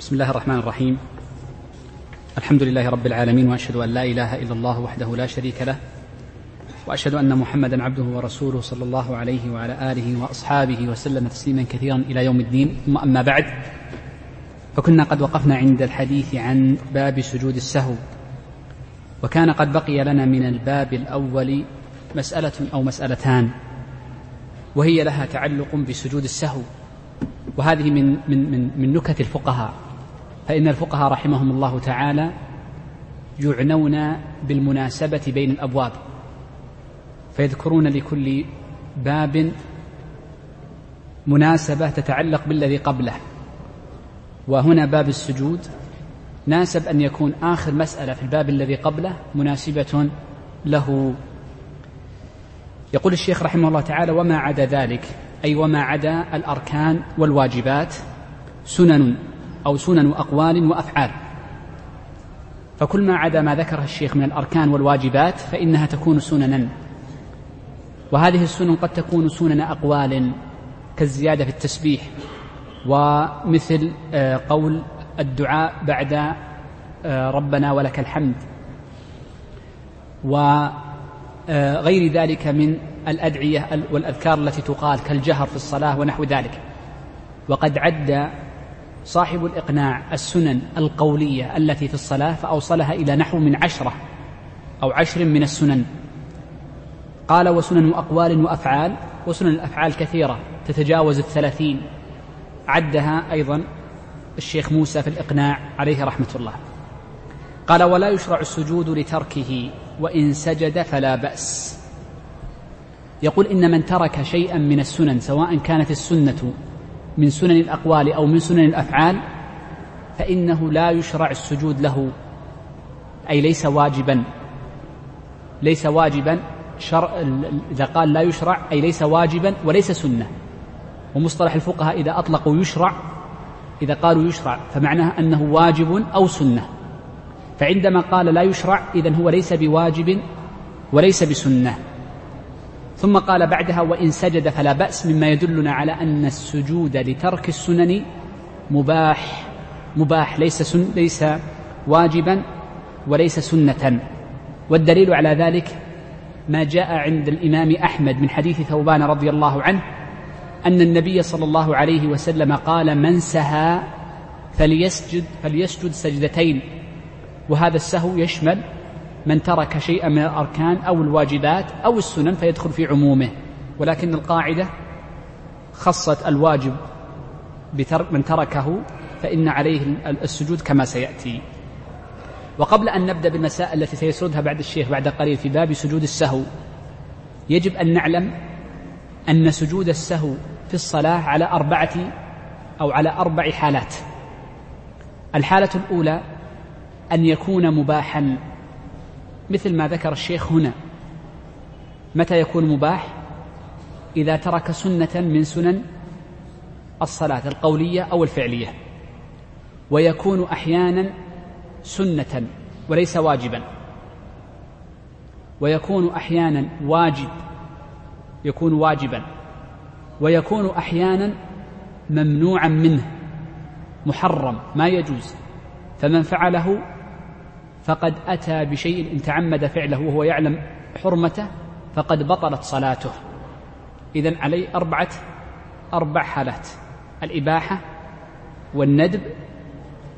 بسم الله الرحمن الرحيم. الحمد لله رب العالمين وأشهد أن لا إله إلا الله وحده لا شريك له وأشهد أن محمدا عبده ورسوله صلى الله عليه وعلى آله وأصحابه وسلم تسليما كثيرا إلى يوم الدين. ثم أما بعد فكنا قد وقفنا عند الحديث عن باب سجود السهو وكان قد بقي لنا من الباب الأول مسألة أو مسألتان وهي لها تعلق بسجود السهو وهذه من من من من نكت الفقهاء. فإن الفقهاء رحمهم الله تعالى يعنون بالمناسبة بين الأبواب فيذكرون لكل باب مناسبة تتعلق بالذي قبله. وهنا باب السجود ناسب أن يكون آخر مسألة في الباب الذي قبله مناسبة له. يقول الشيخ رحمه الله تعالى وما عدا ذلك أي وما عدا الأركان والواجبات سنن أو سنن أقوال وأفعال. فكل ما عدا ما ذكره الشيخ من الأركان والواجبات فإنها تكون سننا. وهذه السنن قد تكون سنن أقوال كالزيادة في التسبيح ومثل آه، قول الدعاء بعد آه، ربنا ولك الحمد. وغير ذلك من الأدعية والأذكار التي تقال كالجهر في الصلاة ونحو ذلك. وقد عد صاحب الإقناع السنن القولية التي في الصلاة فأوصلها إلى نحو من عشرة أو عشر من السنن. قال وسنن أقوال وأفعال وسنن الأفعال كثيرة تتجاوز الثلاثين. عدها أيضا الشيخ موسى في الإقناع عليه رحمة الله. قال ولا يشرع السجود لتركه وإن سجد فلا بأس. يقول إن من ترك شيئا من السنن سواء كانت السنة من سنن الأقوال أو من سنن الأفعال فإنه لا يشرع السجود له. أي ليس واجبا. ليس واجبا شرع إذا قال لا يشرع أي ليس واجبا وليس سنة. ومصطلح الفقهاء إذا أطلقوا يشرع إذا قالوا يشرع فمعناه أنه واجب أو سنة. فعندما قال لا يشرع إذن هو ليس بواجب وليس بسنة. ثم قال بعدها وإن سجد فلا بأس مما يدلنا على أن السجود لترك السنن مباح مباح ليس سن ليس واجبا وليس سنة. والدليل على ذلك ما جاء عند الإمام أحمد من حديث ثوبان رضي الله عنه أن النبي صلى الله عليه وسلم قال من سهى فليسجد فليسجد سجدتين. وهذا السهو يشمل من ترك شيئا من الأركان أو الواجبات أو السنن فيدخل في عمومه. ولكن القاعدة خصت الواجب بترك من تركه فإن عليه السجود كما سيأتي. وقبل أن نبدأ بالمسائل التي سيسردها بعد الشيخ بعد قليل في باب سجود السهو يجب أن نعلم أن سجود السهو في الصلاة على أربعة أو على أربع حالات. الحالة الأولى أن يكون مباحا. مثل ما ذكر الشيخ هنا. متى يكون مباح؟ إذا ترك سنة من سنن الصلاة القولية أو الفعلية. ويكون أحيانا سنة وليس واجبا. ويكون أحيانا واجب يكون واجبا. ويكون أحيانا ممنوعا منه محرم ما يجوز. فمن فعله فقد أتى بشيء إن تعمد فعله وهو يعلم حرمته فقد بطلت صلاته. إذن عليه أربعة أربع حالات. الإباحة والندب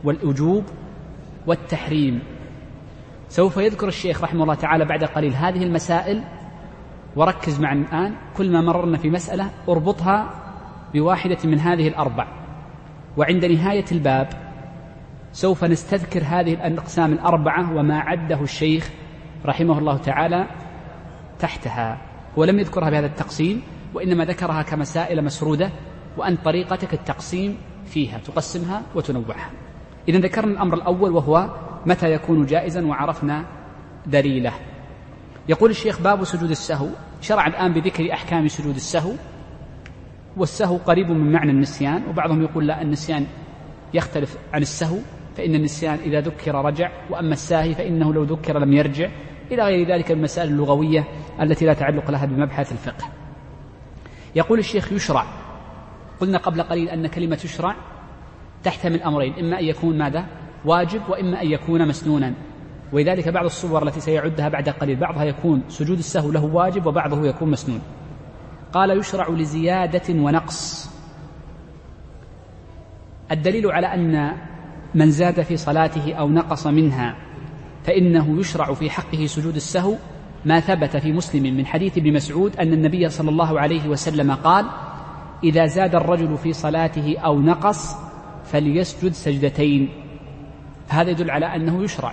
والأجوب والتحريم. سوف يذكر الشيخ رحمه الله تعالى بعد قليل هذه المسائل وركز معنا الآن. كل ما مررنا في مسألة اربطها بواحدة من هذه الأربع. وعند نهاية الباب سوف نستذكر هذه الأقسام الأربعة وما عده الشيخ رحمه الله تعالى تحتها هو لم يذكرها بهذا التقسيم وإنما ذكرها كمسائل مسرودة وأن طريقتك التقسيم فيها تقسمها وتنوعها. إذا ذكرنا الأمر الأول وهو متى يكون جائزا وعرفنا دليله. يقول الشيخ باب سجود السهو شرع الآن بذكر أحكام سجود السهو والسهو قريب من معنى النسيان وبعضهم يقول لا النسيان يختلف عن السهو فإن النسيان إذا ذكر رجع وأما الساهي فإنه لو ذكر لم يرجع. إلى غير ذلك من المسائل اللغوية التي لا تعلق لها بمبحث الفقه. يقول الشيخ يشرع. قلنا قبل قليل أن كلمة يشرع تحتمل أمرين إما أن يكون ماذا؟ واجب وإما أن يكون مسنونا. ولذلك بعض الصور التي سيعدها بعد قليل بعضها يكون سجود السهو له واجب وبعضه يكون مسنون. قال يشرع لزيادة ونقص. الدليل على أن من زاد في صلاته أو نقص منها فإنه يشرع في حقه سجود السهو ما ثبت في مسلم من حديث ابن مسعود أن النبي صلى الله عليه وسلم قال إذا زاد الرجل في صلاته أو نقص فليسجد سجدتين هذا يدل على أنه يشرع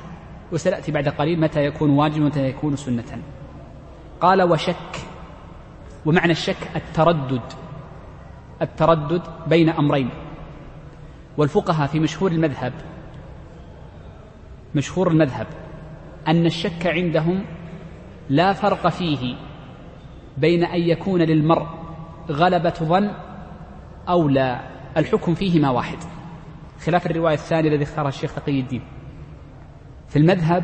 وسنأتي بعد قليل متى يكون واجب ومتى يكون سنة. قال وشك ومعنى الشك التردد التردد بين أمرين. والفقهاء في مشهور المذهب مشهور المذهب أن الشك عندهم لا فرق فيه بين أن يكون للمرء غلبة ظن أو لا. الحكم فيهما واحد. خلاف الرواية الثانية الذي اختارها الشيخ تقي الدين. في المذهب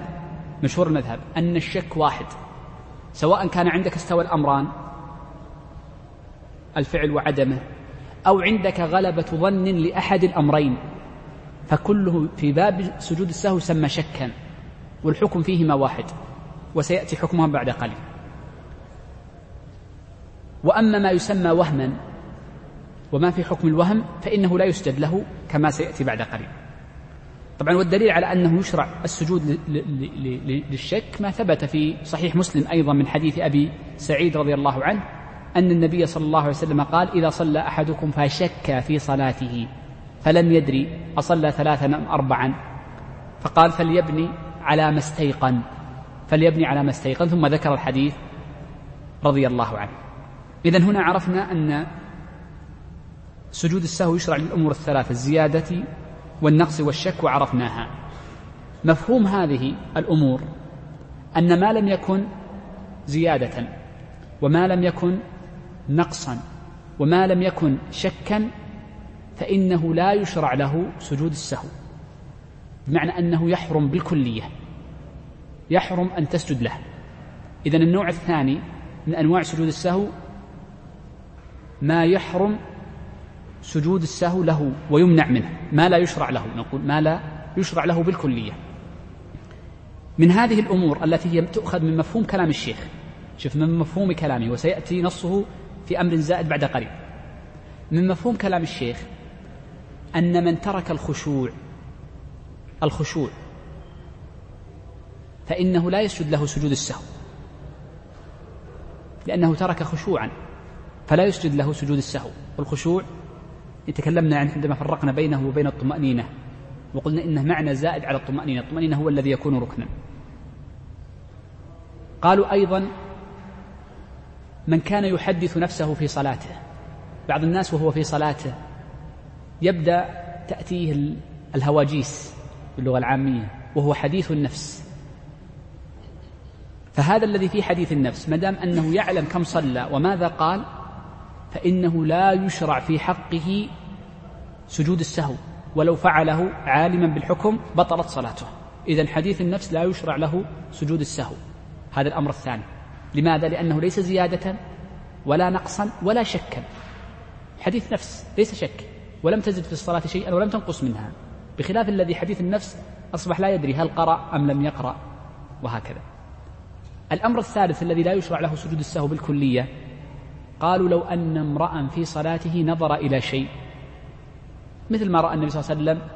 مشهور المذهب أن الشك واحد. سواء كان عندك استوى الأمران الفعل وعدمه أو عندك غلبة ظن لأحد الأمرين فكله في باب سجود السهو يسمى شكا والحكم فيهما واحد وسيأتي حكمها بعد قليل. وأما ما يسمى وهما وما في حكم الوهم فإنه لا يسجد له كما سيأتي بعد قليل. طبعا والدليل على أنه يشرع السجود للشك ما ثبت في صحيح مسلم أيضا من حديث أبي سعيد رضي الله عنه أن النبي صلى الله عليه وسلم قال إذا صلى أحدكم فشك في صلاته فلم يدري أصلى ثلاثا أم أربعا فقال فليبني على ما استيقن فليبني على ما استيقن. ثم ذكر الحديث رضي الله عنه. إذا هنا عرفنا أن سجود السهو يشرع للأمور الثلاثة الزيادة والنقص والشك وعرفناها. مفهوم هذه الأمور أن ما لم يكن زيادة وما لم يكن نقصا. وما لم يكن شكا فإنه لا يشرع له سجود السهو. بمعنى أنه يحرم بالكلية يحرم أن تسجد له. إذا النوع الثاني من أنواع سجود السهو ما يحرم سجود السهو له ويمنع منه ما لا يشرع له نقول ما لا يشرع له بالكلية. من هذه الأمور التي هي تؤخذ من مفهوم كلام الشيخ. شوف من مفهوم كلامه وسيأتي نصه في أمر زائد بعد قليل من مفهوم كلام الشيخ أن من ترك الخشوع الخشوع فإنه لا يسجد له سجود السهو. لأنه ترك خشوعا فلا يسجد له سجود السهو. والخشوع تكلمنا عنه عندما فرقنا بينه وبين الطمأنينة وقلنا إنه معنى زائد على الطمأنينة الطمأنينة هو الذي يكون ركنا. قالوا أيضا من كان يحدث نفسه في صلاته. بعض الناس وهو في صلاته يبدأ تأتيه الهواجيس باللغة العامية وهو حديث النفس. فهذا الذي في حديث النفس ما دام أنه يعلم كم صلى وماذا قال فإنه لا يشرع في حقه سجود السهو ولو فعله عالما بالحكم بطلت صلاته. إذا حديث النفس لا يشرع له سجود السهو. هذا الأمر الثاني. لماذا؟ لأنه ليس زيادة ولا نقصا ولا شكا. حديث نفس ليس شك. ولم تزد في الصلاة شيئا ولم تنقص منها. بخلاف الذي حديث النفس أصبح لا يدري هل قرأ أم لم يقرأ وهكذا. الأمر الثالث الذي لا يشرع له سجود السهو بالكلية قالوا لو أن امرأ في صلاته نظر إلى شيء. مثل ما رأى النبي صلى الله عليه وسلم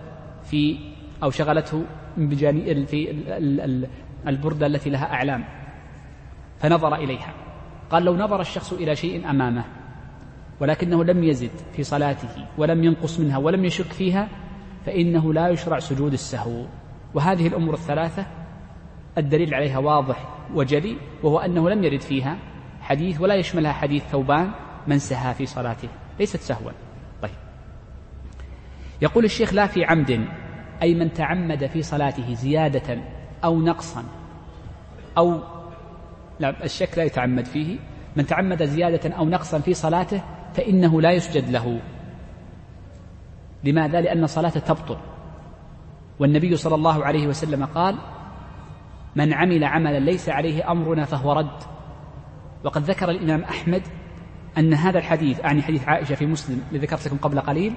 في أو شغلته في البردة التي لها أعلام. فنظر إليها. قال لو نظر الشخص إلى شيء أمامه ولكنه لم يزد في صلاته ولم ينقص منها ولم يشك فيها فإنه لا يشرع سجود السهو. وهذه الأمور الثلاثة الدليل عليها واضح وجلي وهو أنه لم يرد فيها حديث ولا يشملها حديث ثوبان من سها في صلاته. ليست سهوا. طيب. يقول الشيخ لا في عمد أي من تعمد في صلاته زيادة أو نقصا أو لا الشك لا يتعمد فيه. من تعمد زيادة أو نقصا في صلاته فإنه لا يسجد له. لماذا؟ لأن صلاته تبطل. والنبي صلى الله عليه وسلم قال من عمل عملا ليس عليه أمرنا فهو رد. وقد ذكر الإمام أحمد أن هذا الحديث أعني حديث عائشة في مسلم الذي ذكرت لكم قبل قليل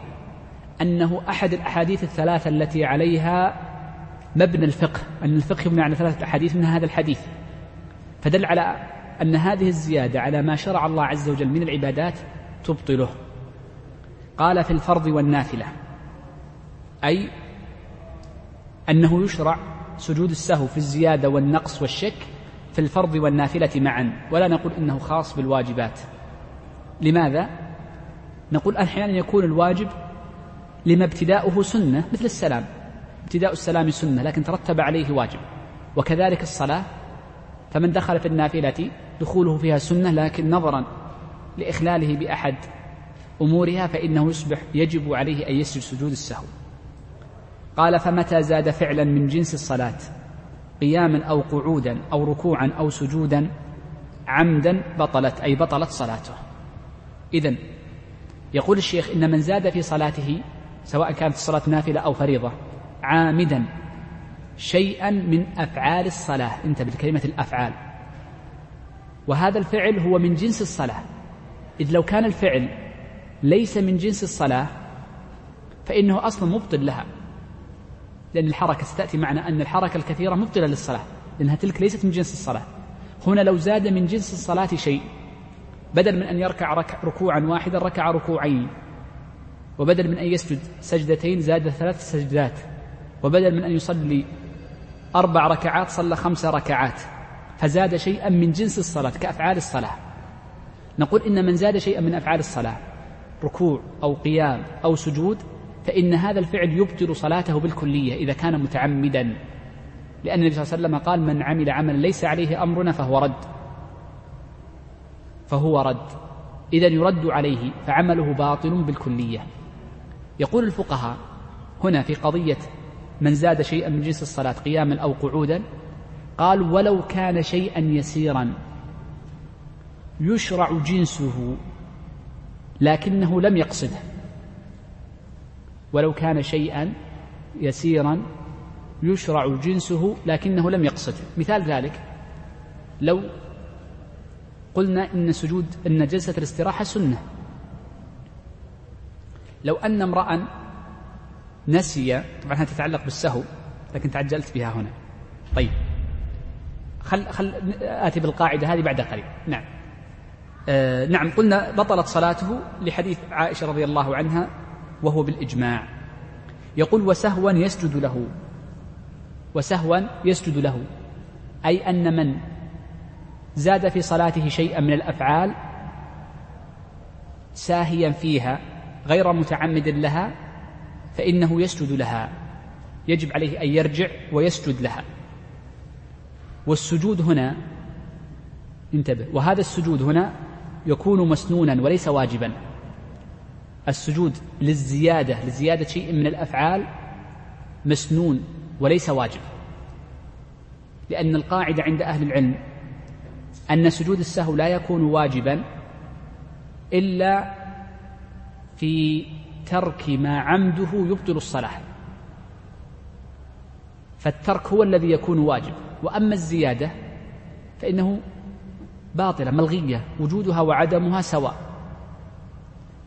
أنه أحد الأحاديث الثلاثة التي عليها مبنى الفقه. أن الفقه يبنى على ثلاثة أحاديث من هذا الحديث. فدل على أن هذه الزيادة على ما شرع الله عز وجل من العبادات تبطله. قال في الفرض والنافلة أي أنه يشرع سجود السهو في الزيادة والنقص والشك في الفرض والنافلة معا ولا نقول إنه خاص بالواجبات. لماذا؟ نقول أحيانا يكون الواجب لما ابتداؤه سنة مثل السلام. ابتداء السلام سنة لكن ترتب عليه واجب. وكذلك الصلاة فمن دخل في النافلة دخوله فيها سنة لكن نظرا لإخلاله بأحد أمورها فإنه يصبح يجب عليه أن يسجد سجود السهو. قال فمتى زاد فعلا من جنس الصلاة؟ قياما أو قعودا أو ركوعا أو سجودا؟ عمدا بطلت أي بطلت صلاته. إذا يقول الشيخ إن من زاد في صلاته سواء كانت الصلاة نافلة أو فريضة عامدا شيئا من أفعال الصلاة. انتبه لكلمة الأفعال. وهذا الفعل هو من جنس الصلاة. إذ لو كان الفعل ليس من جنس الصلاة فإنه أصلا مبطل لها. لأن الحركة ستأتي معنا أن الحركة الكثيرة مبطلة للصلاة لأنها تلك ليست من جنس الصلاة. هنا لو زاد من جنس الصلاة شيء بدل من أن يركع ركع ركوعا واحدا ركع ركوعين. وبدل من أن يسجد سجدتين زاد ثلاث سجدات. وبدل من أن يصلي أربع ركعات صلى خمس ركعات فزاد شيئا من جنس الصلاة كأفعال الصلاة. نقول إن من زاد شيئا من أفعال الصلاة ركوع أو قيام أو سجود فإن هذا الفعل يبطل صلاته بالكلية إذا كان متعمدا. لأن النبي صلى الله عليه وسلم قال من عمل عملا ليس عليه أمرنا فهو رد. فهو رد. إذا يرد عليه فعمله باطل بالكلية. يقول الفقهاء هنا في قضية من زاد شيئا من جنس الصلاة قياما أو قعودا قال ولو كان شيئا يسيرا يشرع جنسه لكنه لم يقصده. ولو كان شيئا يسيرا يشرع جنسه لكنه لم يقصده. مثال ذلك لو قلنا إن سجود إن جلسة الاستراحة سنة لو أن امرأ نسي طبعا هذه تتعلق بالسهو لكن تعجلت بها هنا. طيب. خل خل آتي بالقاعدة هذه بعد قليل. نعم. آه نعم قلنا بطلت صلاته لحديث عائشة رضي الله عنها وهو بالإجماع. يقول وسهوا يسجد له. وسهوا يسجد له. أي أن من زاد في صلاته شيئا من الأفعال ساهيا فيها غير متعمد لها فإنه يسجد لها. يجب عليه أن يرجع ويسجد لها. والسجود هنا انتبه وهذا السجود هنا يكون مسنونا وليس واجبا. السجود للزيادة لزيادة شيء من الأفعال مسنون وليس واجب. لأن القاعدة عند أهل العلم أن سجود السهو لا يكون واجبا إلا في ترك ما عمده يبطل الصلاة فالترك هو الذي يكون واجب. وأما الزيادة فإنه باطلة ملغية وجودها وعدمها سواء.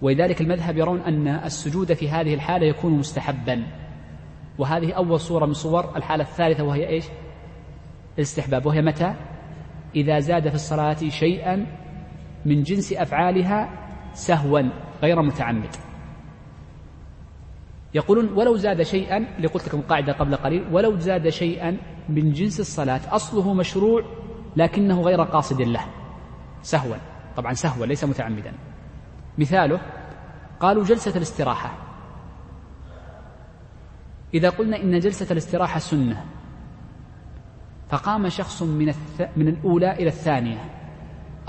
ولذلك المذهب يرون أن السجود في هذه الحالة يكون مستحبا. وهذه أول صورة من صور الحالة الثالثة وهي إيش؟ الاستحباب. وهي متى؟ إذا زاد في الصلاة شيئا من جنس أفعالها سهوا غير متعمد. يقولون ولو زاد شيئا اللي قلت لكم قاعدة قبل قليل ولو زاد شيئا من جنس الصلاة أصله مشروع لكنه غير قاصد له. سهوا. طبعا سهوا ليس متعمدا. مثاله قالوا جلسة الاستراحة. إذا قلنا إن جلسة الاستراحة سنة فقام شخص من, الث... من الأولى إلى الثانية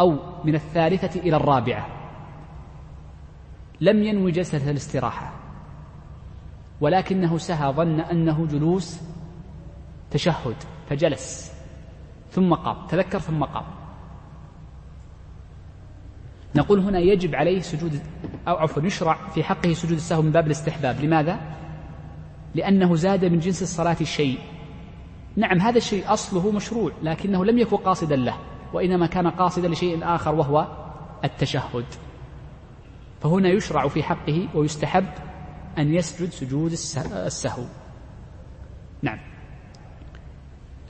أو من الثالثة إلى الرابعة. لم ينوي جلسة الاستراحة. ولكنه سهى ظن أنه جلوس تشهد فجلس ثم قام تذكر ثم قام. نقول هنا يجب عليه سجود أو عفوا يشرع في حقه سجود السهو من باب الاستحباب. لماذا؟ لأنه زاد من جنس الصلاة الشيء نعم هذا الشيء أصله مشروع لكنه لم يكن قاصدا له وإنما كان قاصدا لشيء آخر وهو التشهد. فهنا يشرع في حقه ويستحب أن يسجد سجود السهو. نعم.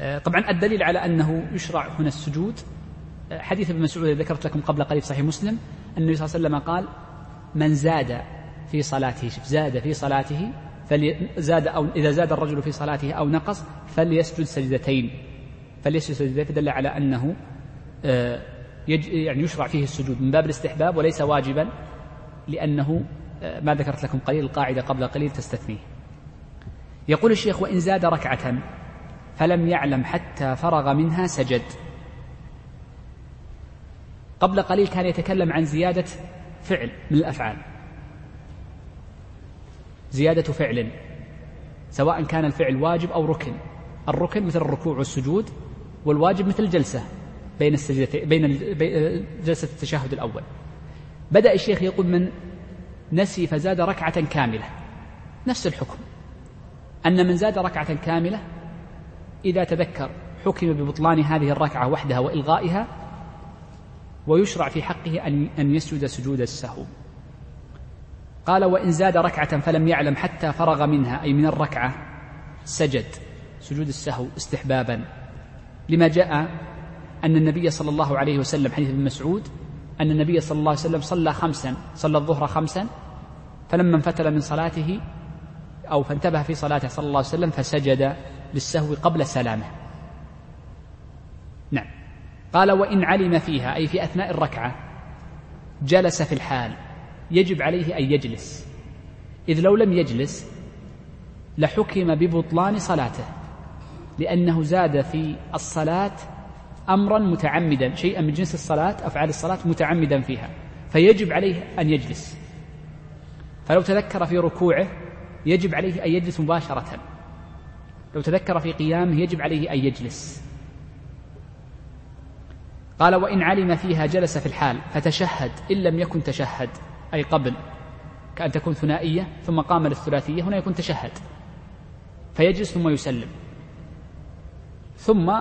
آه، طبعا الدليل على أنه يشرع هنا السجود آه، حديث ابن مسعود ذكرت لكم قبل قليل صحيح مسلم النبي صلى الله عليه وسلم قال من زاد في صلاته زاد في صلاته زاد أو إذا زاد الرجل في صلاته أو نقص فليسجد سجدتين. فليسجد سجدتين فدل على أنه آه، يعني يشرع فيه السجود من باب الاستحباب وليس واجبا لأنه ما ذكرت لكم قليل القاعدة قبل قليل تستثنيه. يقول الشيخ وإن زاد ركعة فلم يعلم حتى فرغ منها سجد. قبل قليل كان يتكلم عن زيادة فعل من الأفعال. زيادة فعل سواء كان الفعل واجب أو ركن. الركن مثل الركوع والسجود والواجب مثل الجلسة بين السجدتين بين جلسة التشهد الأول. بدأ الشيخ يقول من نسي فزاد ركعة كاملة. نفس الحكم. أن من زاد ركعة كاملة إذا تذكر حكم ببطلان هذه الركعة وحدها وإلغائها ويشرع في حقه أن يسجد سجود السهو. قال وإن زاد ركعة فلم يعلم حتى فرغ منها أي من الركعة سجد سجود السهو استحبابا. لما جاء أن النبي صلى الله عليه وسلم حديث ابن مسعود أن النبي صلى الله عليه وسلم صلى خمسا صلى الظهر خمسا فلما انفتل من صلاته أو فانتبه في صلاته صلى الله عليه وسلم فسجد للسهو قبل سلامه. نعم. قال وإن علم فيها أي في أثناء الركعة جلس في الحال. يجب عليه أن يجلس. إذ لو لم يجلس لحكم ببطلان صلاته لأنه زاد في الصلاة أمرا متعمدا شيئا من جنس الصلاة أفعال الصلاة متعمدا فيها فيجب عليه أن يجلس. فلو تذكر في ركوعه يجب عليه أن يجلس مباشرة. لو تذكر في قيامه يجب عليه أن يجلس. قال وإن علم فيها جلس في الحال فتشهد إن لم يكن تشهد أي قبل كأن تكون ثنائية ثم قام للثلاثية هنا يكون تشهد فيجلس ثم يسلم. ثم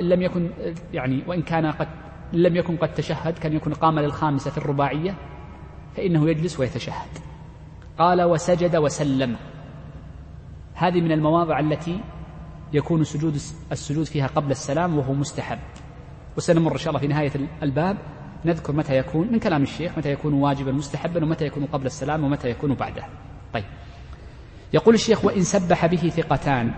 لم يكن يعني وإن كان قد لم يكن قد تشهد كان يكون قام للخامسة في الرباعية فإنه يجلس ويتشهد. قال وسجد وسلم. هذه من المواضع التي يكون سجود السجود فيها قبل السلام وهو مستحب. وسنمر إن شاء الله في نهاية الباب. نذكر متى يكون من كلام الشيخ متى يكون واجبا مستحبا ومتى يكون قبل السلام ومتى يكون بعده. طيب. يقول الشيخ وإن سبح به ثقتان.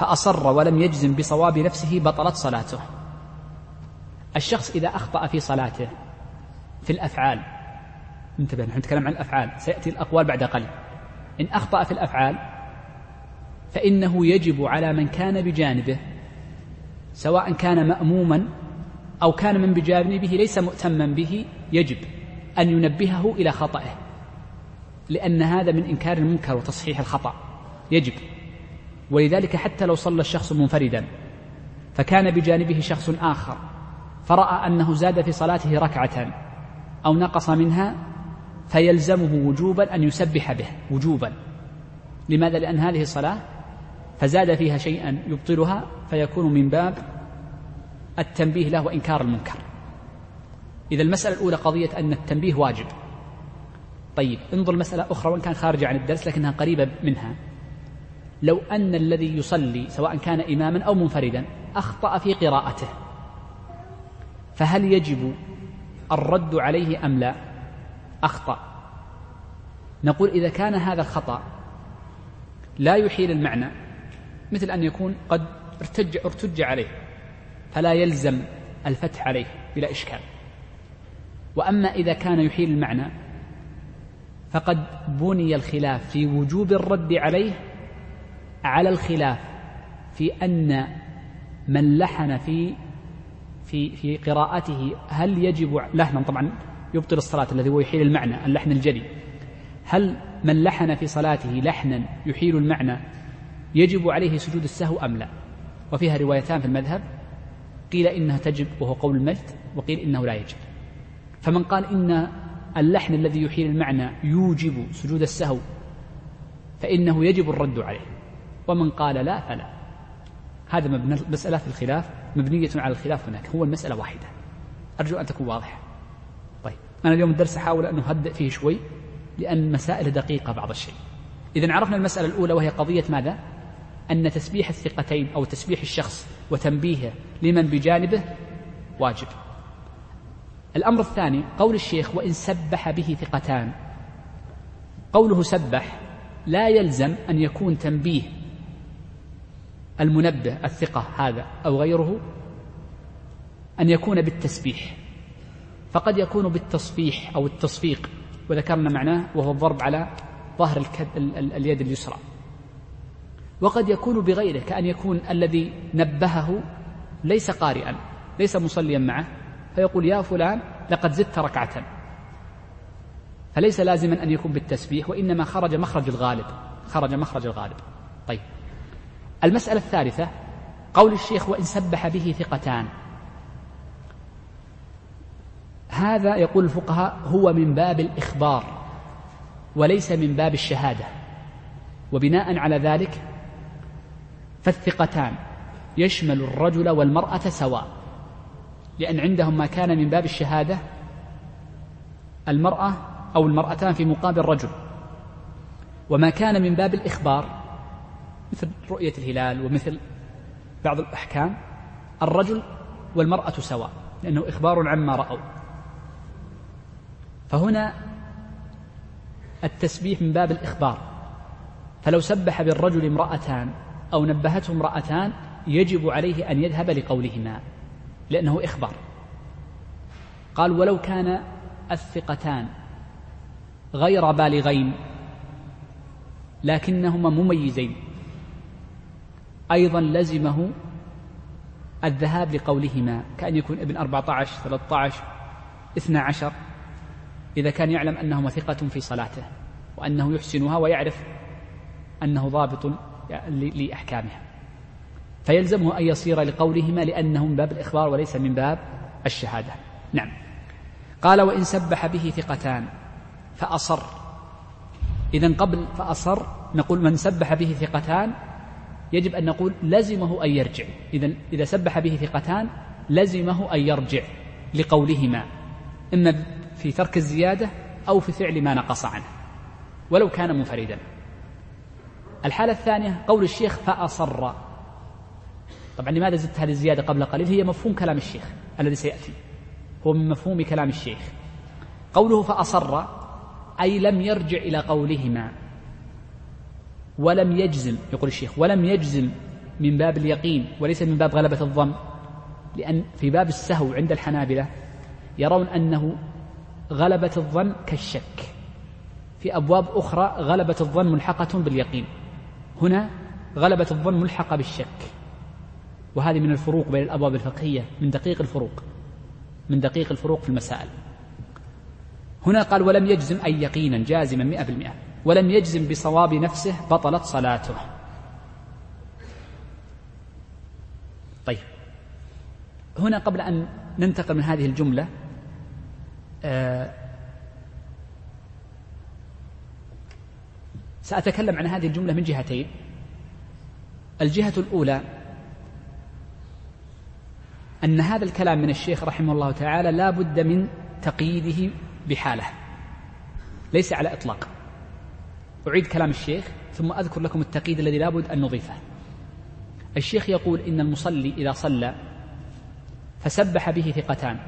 فأصر ولم يجزم بصواب نفسه بطلت صلاته. الشخص إذا أخطأ في صلاته في الأفعال انتبه نحن نتكلم عن الأفعال سيأتي الأقوال بعد قليل. إن أخطأ في الأفعال فإنه يجب على من كان بجانبه سواء كان مأموما أو كان من بجانبه ليس مؤتما به يجب أن ينبهه إلى خطأه لأن هذا من إنكار المنكر وتصحيح الخطأ يجب. ولذلك حتى لو صلى الشخص منفردا فكان بجانبه شخص آخر فرأى أنه زاد في صلاته ركعة أو نقص منها فيلزمه وجوبا أن يسبح به وجوبا. لماذا؟ لأن هذه الصلاة فزاد فيها شيئا يبطلها فيكون من باب التنبيه له وإنكار المنكر. إذا المسألة الأولى قضية أن التنبيه واجب. طيب انظر مسألة أخرى وإن كان خارجة عن الدرس لكنها قريبة منها. لو أن الذي يصلي سواء كان إماما أو منفردا أخطأ في قراءته فهل يجب الرد عليه أم لا؟ أخطأ. نقول إذا كان هذا الخطأ لا يحيل المعنى مثل أن يكون قد ارتج, ارتج عليه فلا يلزم الفتح عليه بلا إشكال. وأما إذا كان يحيل المعنى فقد بني الخلاف في وجوب الرد عليه على الخلاف في أن من لحن في في في قراءته هل يجب لحنا طبعا يبطل الصلاة الذي هو يحيل المعنى اللحن الجلي. هل من لحن في صلاته لحنا يحيل المعنى يجب عليه سجود السهو أم لا؟ وفيها روايتان في المذهب قيل إنها تجب وهو قول المجد وقيل إنه لا يجب. فمن قال إن اللحن الذي يحيل المعنى يوجب سجود السهو فإنه يجب الرد عليه. ومن قال لا فلا. هذا مسألة الخلاف مبنية على الخلاف هناك هو المسألة واحدة. أرجو أن تكون واضحة. طيب أنا اليوم الدرس أحاول أن أهدئ فيه شوي لأن مسائل دقيقة بعض الشيء. إذا عرفنا المسألة الأولى وهي قضية ماذا؟ أن تسبيح الثقتين أو تسبيح الشخص وتنبيهه لمن بجانبه واجب. الأمر الثاني قول الشيخ وإن سبح به ثقتان. قوله سبح لا يلزم أن يكون تنبيه المنبه الثقة هذا أو غيره أن يكون بالتسبيح. فقد يكون بالتصفيح أو التصفيق وذكرنا معناه وهو الضرب على ظهر الكد اليد اليسرى. وقد يكون بغيره كأن يكون الذي نبهه ليس قارئا ليس مصليا معه فيقول يا فلان لقد زدت ركعة. فليس لازما أن يكون بالتسبيح وإنما خرج مخرج الغالب خرج مخرج الغالب. طيب. المسألة الثالثة قول الشيخ وإن سبح به ثقتان. هذا يقول الفقهاء هو من باب الإخبار وليس من باب الشهادة. وبناء على ذلك فالثقتان يشمل الرجل والمرأة سواء. لأن عندهم ما كان من باب الشهادة المرأة أو المرأتان في مقابل رجل وما كان من باب الإخبار مثل رؤية الهلال ومثل بعض الأحكام الرجل والمرأة سواء لأنه إخبار عما رأوا. فهنا التسبيح من باب الإخبار. فلو سبح بالرجل امرأتان أو نبهته امرأتان يجب عليه أن يذهب لقولهما لأنه إخبار. قال ولو كان الثقتان غير بالغين لكنهما مميزين. أيضا لزمه الذهاب لقولهما كأن يكون ابن أربعة عشر ثلاثة عشر اثنى عشر إذا كان يعلم أنهما ثقة في صلاته وأنه يحسنها ويعرف أنه ضابط لأحكامها. فيلزمه أن يصير لقولهما لأنه من باب الإخبار وليس من باب الشهادة. نعم. قال وإن سبح به ثقتان فأصر. إذا قبل فأصر نقول من سبح به ثقتان يجب أن نقول لزمه أن يرجع. إذا إذا سبح به ثقتان لزمه أن يرجع لقولهما. إما في ترك الزيادة أو في فعل ما نقص عنه. ولو كان منفردا. الحالة الثانية قول الشيخ فأصر. طبعا لماذا زدت هذه الزيادة قبل قليل؟ هي مفهوم كلام الشيخ الذي سيأتي. هو من مفهوم كلام الشيخ. قوله فأصر أي لم يرجع إلى قولهما. ولم يجزم يقول الشيخ ولم يجزم من باب اليقين وليس من باب غلبة الظن لأن في باب السهو عند الحنابلة يرون أنه غلبة الظن كالشك. في أبواب أخرى غلبة الظن ملحقة باليقين. هنا غلبة الظن ملحقة بالشك. وهذه من الفروق بين الأبواب الفقهية من دقيق الفروق من دقيق الفروق في المسائل. هنا قال ولم يجزم أي يقينا جازما مئة بالمئة. ولم يجزم بصواب نفسه بطلت صلاته. طيب. هنا قبل أن ننتقل من هذه الجملة آه سأتكلم عن هذه الجملة من جهتين. الجهة الأولى أن هذا الكلام من الشيخ رحمه الله تعالى لا بد من تقييده بحالة ليس على إطلاق. أعيد كلام الشيخ ثم أذكر لكم التقييد الذي لا بد أن نضيفه. الشيخ يقول إن المصلي إذا صلى فسبح به ثقتان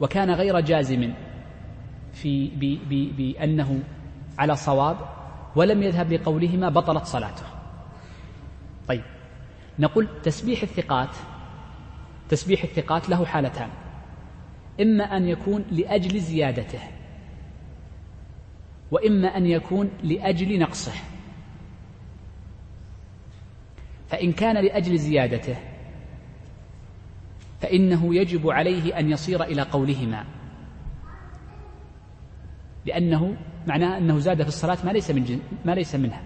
وكان غير جازم في بأنه على صواب ولم يذهب لقولهما بطلت صلاته. طيب نقول تسبيح الثقات تسبيح الثقات له حالتان إما أن يكون لأجل زيادته وإما أن يكون لأجل نقصه. فإن كان لأجل زيادته فإنه يجب عليه أن يصير إلى قولهما. لأنه معناه أنه زاد في الصلاة ما ليس من ما ليس منها.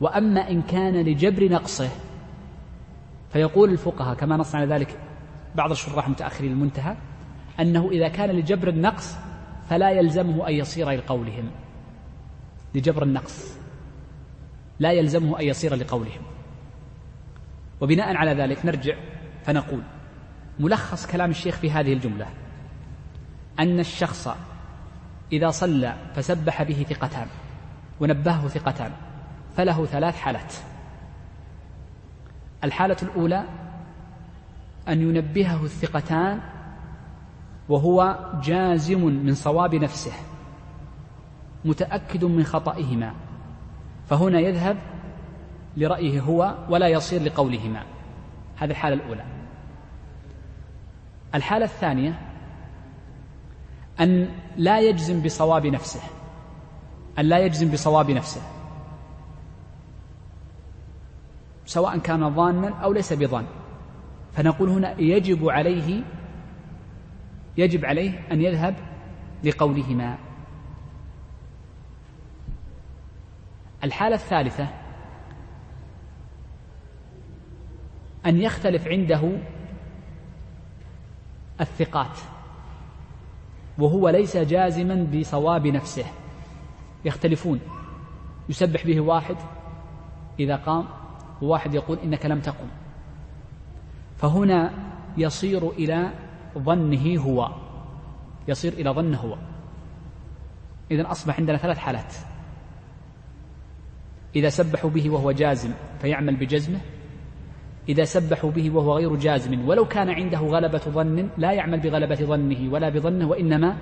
وأما إن كان لجبر نقصه فيقول الفقهاء كما نص على ذلك بعض الشراح متأخرين المنتهى أنه إذا كان لجبر النقص فلا يلزمه أن يصير لقولهم. لجبر النقص. لا يلزمه أن يصير لقولهم. وبناء على ذلك نرجع فنقول ملخص كلام الشيخ في هذه الجملة أن الشخص إذا صلى فسبح به ثقتان ونبهه ثقتان فله ثلاث حالات. الحالة الأولى أن ينبهه الثقتان وهو جازم من صواب نفسه متأكد من خطئهما فهنا يذهب لرأيه هو ولا يصير لقولهما. هذه الحالة الأولى. الحالة الثانية أن لا يجزم بصواب نفسه أن لا يجزم بصواب نفسه سواء كان ظانا أو ليس بظان. فنقول هنا يجب عليه يجب عليه أن يذهب لقولهما. الحالة الثالثة أن يختلف عنده الثقات وهو ليس جازما بصواب نفسه. يختلفون يسبح به واحد إذا قام وواحد يقول إنك لم تقم. فهنا يصير إلى ظنه هو. يصير إلى ظنه هو. إذا أصبح عندنا ثلاث حالات. إذا سبحوا به وهو جازم فيعمل بجزمه. إذا سبحوا به وهو غير جازم ولو كان عنده غلبة ظن لا يعمل بغلبة ظنه ولا بظنه وإنما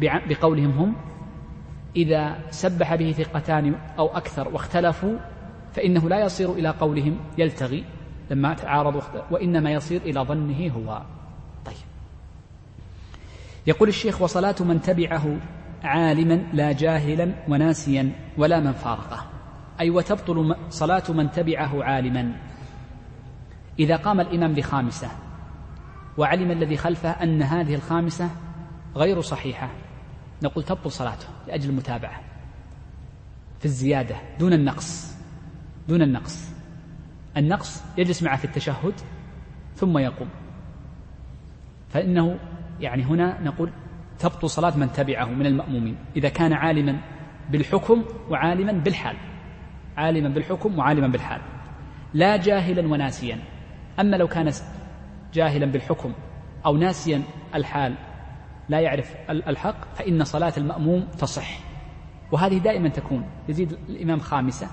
بقولهم هم إذا سبح به ثقتان أو أكثر واختلفوا فإنه لا يصير إلى قولهم يلتغي لما تعارضوا وإنما يصير إلى ظنه هو. يقول الشيخ وصلاة من تبعه عالما لا جاهلا وناسيا ولا من فارقه. أي وتبطل صلاة من تبعه عالما. إذا قام الإمام بخامسة وعلم الذي خلفه أن هذه الخامسة غير صحيحة نقول تبطل صلاته لأجل المتابعة في الزيادة دون النقص دون النقص. النقص يجلس معه في التشهد ثم يقوم. فإنه يعني هنا نقول تبطل صلاة من تبعه من المأمومين إذا كان عالما بالحكم وعالما بالحال عالما بالحكم وعالما بالحال لا جاهلا وناسيا. أما لو كان جاهلا بالحكم أو ناسيا الحال لا يعرف الحق فإن صلاة المأموم تصح. وهذه دائما تكون يزيد الإمام خامسة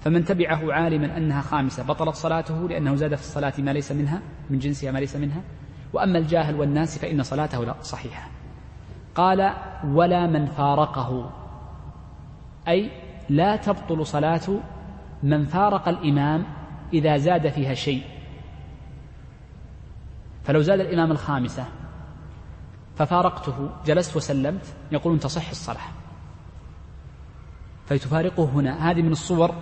فمن تبعه عالما أنها خامسة بطلت صلاته لأنه زاد في الصلاة ما ليس منها من جنسها ما ليس منها وأما الجاهل والناس فإن صلاته لا صحيحة. قال ولا من فارقه. أي لا تبطل صلاة من فارق الإمام إذا زاد فيها شيء. فلو زاد الإمام الخامسة ففارقته جلست وسلمت يقولون تصح الصلاة. فتفارقه هنا. هذه من الصور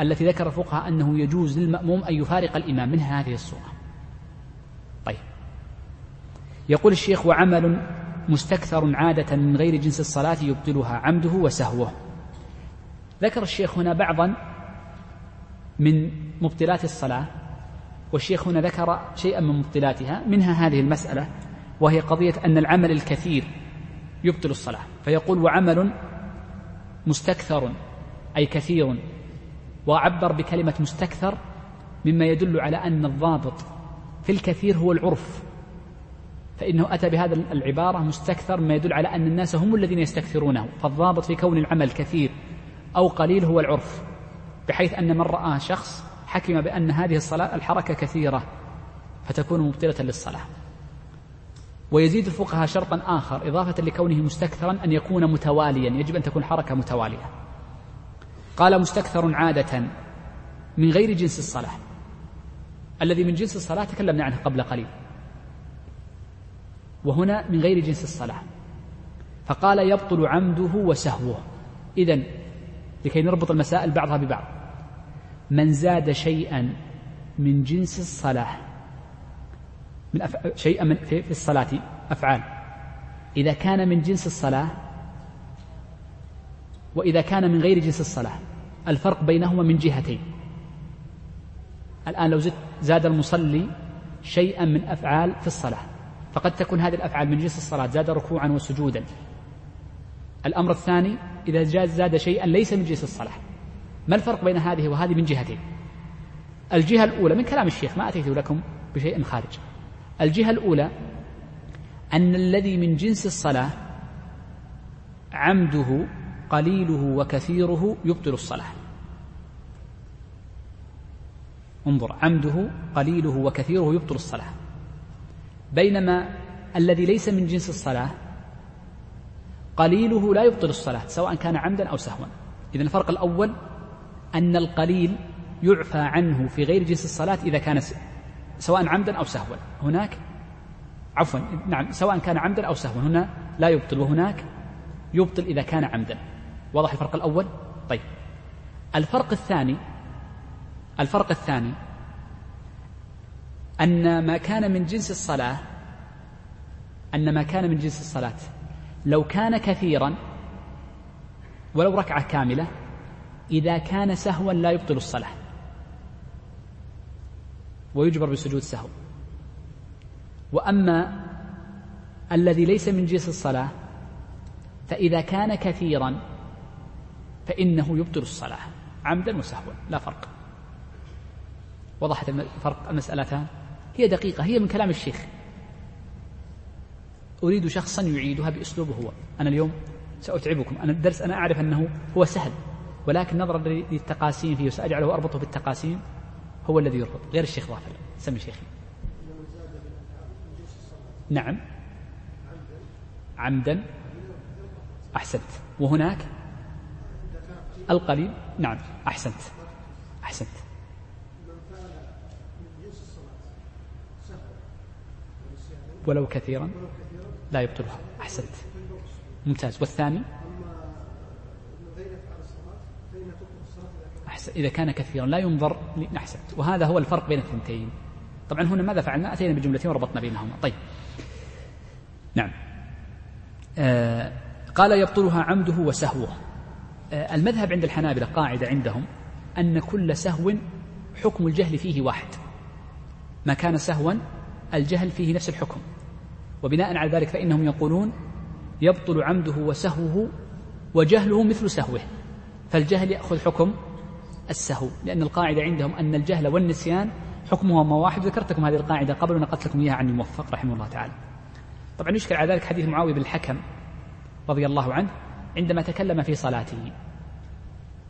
التي ذكر الفقهاء أنه يجوز للمأموم أن يفارق الإمام. منها هذه الصورة؟ يقول الشيخ وعمل مستكثر عادة من غير جنس الصلاة يبطلها عمده وسهوه. ذكر الشيخ هنا بعضا من مبطلات الصلاة والشيخ هنا ذكر شيئا من مبطلاتها منها هذه المسألة وهي قضية أن العمل الكثير يبطل الصلاة. فيقول وعمل مستكثر أي كثير وعبر بكلمة مستكثر مما يدل على أن الضابط في الكثير هو العرف. فإنه أتى بهذا العبارة مستكثر ما يدل على أن الناس هم الذين يستكثرونه فالضابط في كون العمل كثير أو قليل هو العرف بحيث أن من رأى شخص حكم بأن هذه الصلاة الحركة كثيرة فتكون مبطلة للصلاة. ويزيد الفقهاء شرطا آخر إضافة لكونه مستكثرا أن يكون متواليا يجب أن تكون حركة متوالية. قال مستكثر عادة من غير جنس الصلاة. الذي من جنس الصلاة تكلمنا عنه قبل قليل. وهنا من غير جنس الصلاة. فقال يبطل عمده وسهوه. إذا لكي نربط المسائل بعضها ببعض. من زاد شيئا من جنس الصلاة. من أف... شيئا من في الصلاة أفعال. إذا كان من جنس الصلاة وإذا كان من غير جنس الصلاة. الفرق بينهما من جهتين. الآن لو زاد المصلي شيئا من أفعال في الصلاة. فقد تكون هذه الأفعال من جنس الصلاة زاد ركوعا وسجودا. الأمر الثاني إذا جاز زاد شيئا ليس من جنس الصلاة. ما الفرق بين هذه وهذه من جهتين؟ الجهة الأولى من كلام الشيخ ما أتيت لكم بشيء خارج. الجهة الأولى أن الذي من جنس الصلاة عمده قليله وكثيره يبطل الصلاة. انظر عمده قليله وكثيره يبطل الصلاة. بينما الذي ليس من جنس الصلاة قليله لا يبطل الصلاة سواء كان عمدا أو سهوا. إذا الفرق الأول أن القليل يعفى عنه في غير جنس الصلاة إذا كان سواء عمدا أو سهوا. هناك؟ عفوا نعم سواء كان عمدا أو سهوا. هنا لا يبطل وهناك يبطل إذا كان عمدا. واضح الفرق الأول؟ طيب. الفرق الثاني الفرق الثاني أن ما كان من جنس الصلاة أن ما كان من جنس الصلاة. لو كان كثيرا ولو ركعة كاملة إذا كان سهوا لا يبطل الصلاة. ويجبر بسجود سهو. وأما الذي ليس من جنس الصلاة فإذا كان كثيرا فإنه يبطل الصلاة. عمدا وسهوا لا فرق. وضحت الفرق المسألتان هي دقيقة هي من كلام الشيخ. أريد شخصا يعيدها بأسلوبه هو. أنا اليوم سأتعبكم. أنا الدرس أنا أعرف أنه هو سهل ولكن نظرا للتقاسيم فيه وسأجعله أربطه بالتقاسيم هو الذي يربط. غير الشيخ ظافر. سمي شيخي. نعم. عمدا. أحسنت. وهناك؟ القليل؟ نعم. أحسنت. أحسنت. ولو كثيرا لا يبطلها. أحسنت. ممتاز. والثاني؟ أحسن. إذا كان كثيرا لا ينظر أحسنت. وهذا هو الفرق بين الثنتين. طبعا هنا ماذا فعلنا؟ أتينا بجملتين وربطنا بينهما. طيب. نعم. آه قال يبطلها عمده وسهوه. آه المذهب عند الحنابلة قاعدة عندهم أن كل سهو حكم الجهل فيه واحد. ما كان سهوا الجهل فيه نفس الحكم. وبناء على ذلك فإنهم يقولون يبطل عمده وسهوه وجهله مثل سهوه فالجهل يأخذ حكم السهو لأن القاعدة عندهم أن الجهل والنسيان حكمهما واحد ذكرت لكم هذه القاعدة قبل ونقلت لكم إياها عن الموفق رحمه الله تعالى. طبعا يشكل على ذلك حديث معاوية بن الحكم رضي الله عنه عندما تكلم في صلاته.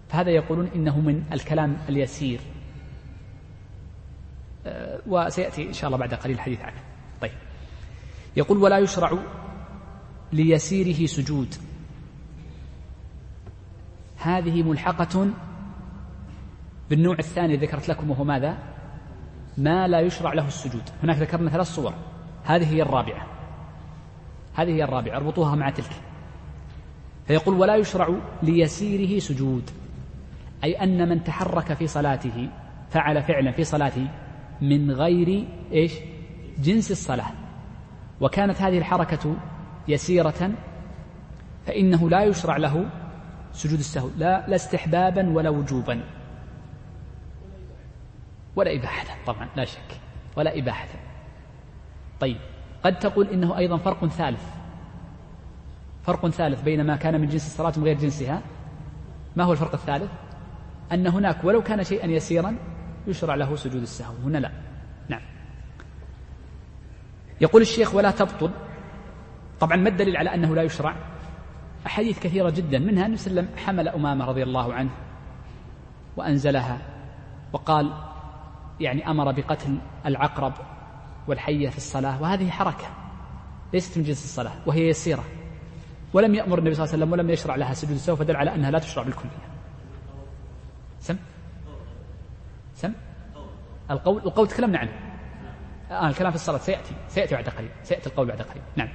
فهذا يقولون إنه من الكلام اليسير. أه، وسيأتي إن شاء الله بعد قليل الحديث عنه. يقول ولا يشرع ليسيره سجود. هذه ملحقة بالنوع الثاني ذكرت لكم وهو ماذا؟ ما لا يشرع له السجود. هناك ذكرنا ثلاث صور هذه هي الرابعة. هذه هي الرابعة. اربطوها مع تلك. فيقول ولا يشرع ليسيره سجود. أي أن من تحرك في صلاته فعل فعلا في صلاته من غير إيش؟ جنس الصلاة. وكانت هذه الحركة يسيرة فإنه لا يشرع له سجود السهو لا, لا استحبابا ولا وجوبا. ولا إباحة طبعا لا شك ولا إباحة. طيب قد تقول إنه أيضا فرق ثالث. فرق ثالث بين ما كان من جنس الصلاة وغير جنسها. ما هو الفرق الثالث؟ أن هناك ولو كان شيئا يسيرا يشرع له سجود السهو هنا لا. يقول الشيخ ولا تبطل. طبعا ما الدليل على أنه لا يشرع؟ أحاديث كثيرة جدا منها أن وسلم حمل أمامة رضي الله عنه وأنزلها وقال يعني أمر بقتل العقرب والحية في الصلاة وهذه حركة ليست من جنس الصلاة وهي يسيرة. ولم يأمر النبي صلى الله عليه وسلم ولم يشرع لها سجود السهو فدل على أنها لا تشرع بالكلية سم؟ سم؟ القول القول تكلمنا عنه. آه الكلام في الصلاة سيأتي سيأتي بعد قليل سيأتي القول بعد قليل. نعم.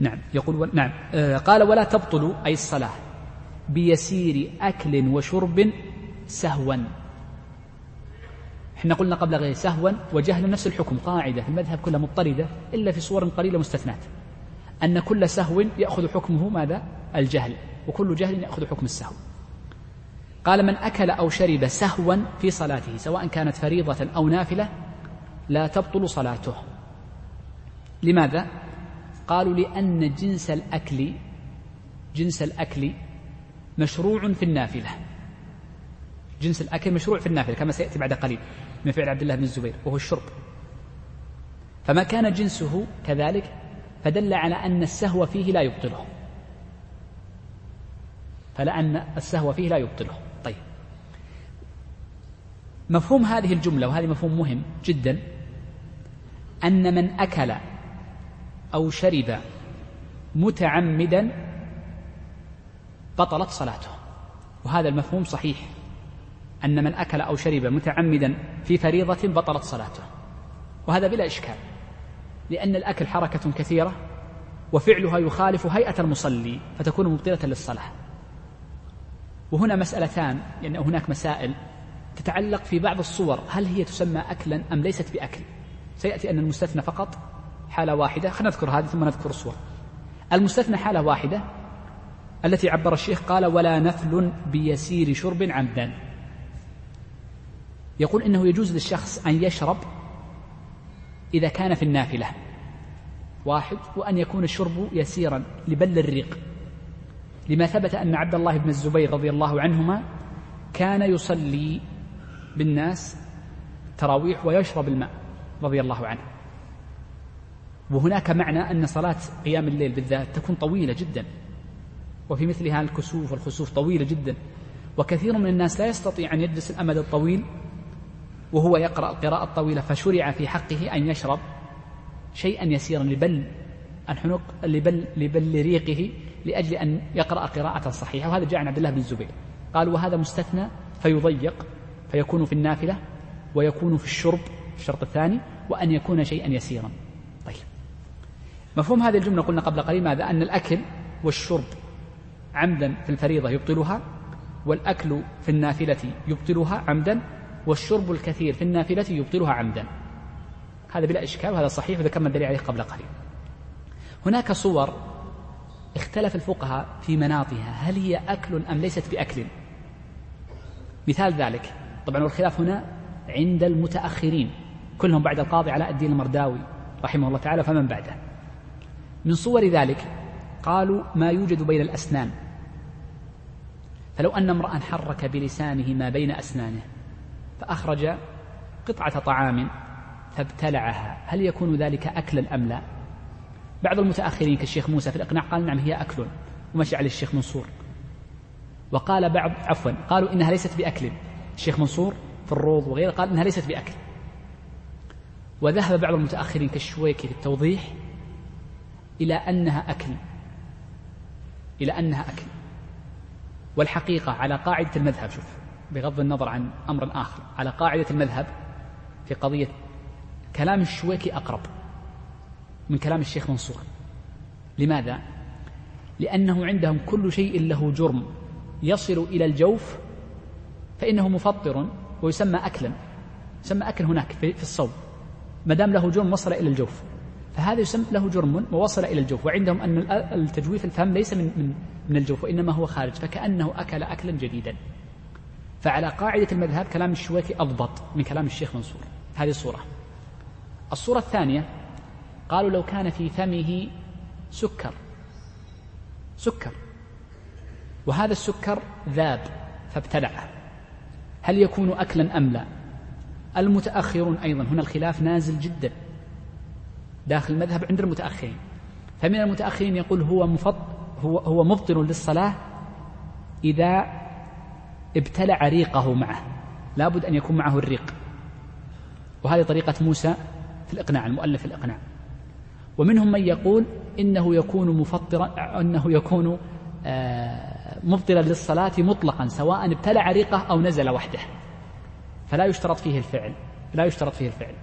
نعم يقول و... نعم. آه قال ولا تبطل أي الصلاة بيسير أكل وشرب سهوا. إحنا قلنا قبل غير سهوا وجهل نفس الحكم قاعدة. في المذهب كلها مضطردة إلا في صور قليلة مستثنات أن كل سهو يأخذ حكمه ماذا؟ الجهل. وكل جهل يأخذ حكم السهو. قال من أكل أو شرب سهوا في صلاته سواء كانت فريضة أو نافلة لا تبطل صلاته. لماذا؟ قالوا لأن جنس الأكل جنس الأكل مشروع في النافلة. جنس الأكل مشروع في النافلة كما سيأتي بعد قليل من فعل عبد الله بن الزبير وهو الشرب. فما كان جنسه كذلك فدل على أن السهو فيه لا يبطله. فلأن السهو فيه لا يبطله. مفهوم هذه الجملة وهذه مفهوم مهم جدا أن من أكل أو شرب متعمدا بطلت صلاته. وهذا المفهوم صحيح. أن من أكل أو شرب متعمدا في فريضة بطلت صلاته. وهذا بلا إشكال لأن الأكل حركة كثيرة وفعلها يخالف هيئة المصلي فتكون مبطلة للصلاة. وهنا مسألتان يعني هناك مسائل تتعلق في بعض الصور. هل هي تسمى أكلا أم ليست بأكل؟ سيأتي أن المستثنى فقط حالة واحدة. خلينا نذكر هذه ثم نذكر الصور. المستثنى حالة واحدة التي عبر الشيخ قال ولا نفل بيسير شرب عمدا. يقول إنه يجوز للشخص أن يشرب إذا كان في النافلة. واحد وأن يكون الشرب يسيرا لبل الريق. لما ثبت أن عبد الله بن الزبير رضي الله عنهما كان يصلي بالناس تراويح ويشرب الماء رضي الله عنه. وهناك معنى أن صلاة قيام الليل بالذات تكون طويلة جدا. وفي مثلها الكسوف والخسوف طويلة جدا. وكثير من الناس لا يستطيع أن يجلس الأمد الطويل وهو يقرأ القراءة الطويلة فشرع في حقه أن يشرب شيئا يسيرا لبل الحنق لبل لبل ريقه لأجل أن يقرأ قراءة صحيحة. وهذا جاء عن عبد الله بن الزبير. قال وهذا مستثنى فيضيق فيكون في النافلة ويكون في الشرب الشرط الثاني وأن يكون شيئا يسيرا. طيب. مفهوم هذه الجملة قلنا قبل قليل ماذا؟ أن الأكل والشرب عمدا في الفريضة يبطلها والأكل في النافلة يبطلها عمدا والشرب الكثير في النافلة يبطلها عمدا. هذا بلا إشكال وهذا صحيح وذكرنا الدليل عليه قبل قليل. هناك صور اختلف الفقهاء في مناطها هل هي أكل أم ليست بأكل؟ مثال ذلك. طبعا والخلاف هنا عند المتأخرين كلهم بعد القاضي علاء الدين المرداوي رحمه الله تعالى فمن بعده؟ من صور ذلك قالوا ما يوجد بين الأسنان. فلو أن امرأ حرك بلسانه ما بين أسنانه فأخرج قطعة طعام فابتلعها هل يكون ذلك أكلا أم لا؟ بعض المتأخرين كالشيخ موسى في الإقناع قال نعم هي أكل ومشي عليه الشيخ منصور. وقال بعض عفوا قالوا إنها ليست بأكل. الشيخ منصور في الروض وغيره قال إنها ليست بأكل. وذهب بعض المتأخرين كالشويكي في التوضيح إلى أنها أكل. إلى أنها أكل. والحقيقة على قاعدة المذهب شوف بغض النظر عن أمر آخر على قاعدة المذهب في قضية كلام الشويكي أقرب من كلام الشيخ منصور. لماذا؟ لأنه عندهم كل شيء له جرم يصل إلى الجوف فإنه مفطر ويسمى أكلا يسمى أكل هناك في الصوم ما دام له جرم وصل إلى الجوف. فهذا يسمى له جرم ووصل إلى الجوف وعندهم أن التجويف الفم ليس من, من, من الجوف وإنما هو خارج فكأنه أكل أكلا جديدا. فعلى قاعدة المذهب كلام الشويكي أضبط من كلام الشيخ منصور. هذه صورة الصورة الثانية قالوا لو كان في فمه سكر سكر وهذا السكر ذاب فابتلعه. هل يكون أكلا أم لا؟ المتأخرون أيضا. هنا الخلاف نازل جدا. داخل المذهب عند المتأخرين. فمن المتأخرين يقول هو مفض هو هو مبطل للصلاة إذا ابتلع ريقه معه. لابد أن يكون معه الريق. وهذه طريقة موسى في الإقناع المؤلف في الإقناع. ومنهم من يقول إنه يكون مفطرا أنه يكون آه، مبطلا للصلاة مطلقا سواء ابتلع ريقه أو نزل وحده. فلا يشترط فيه الفعل لا يشترط فيه الفعل.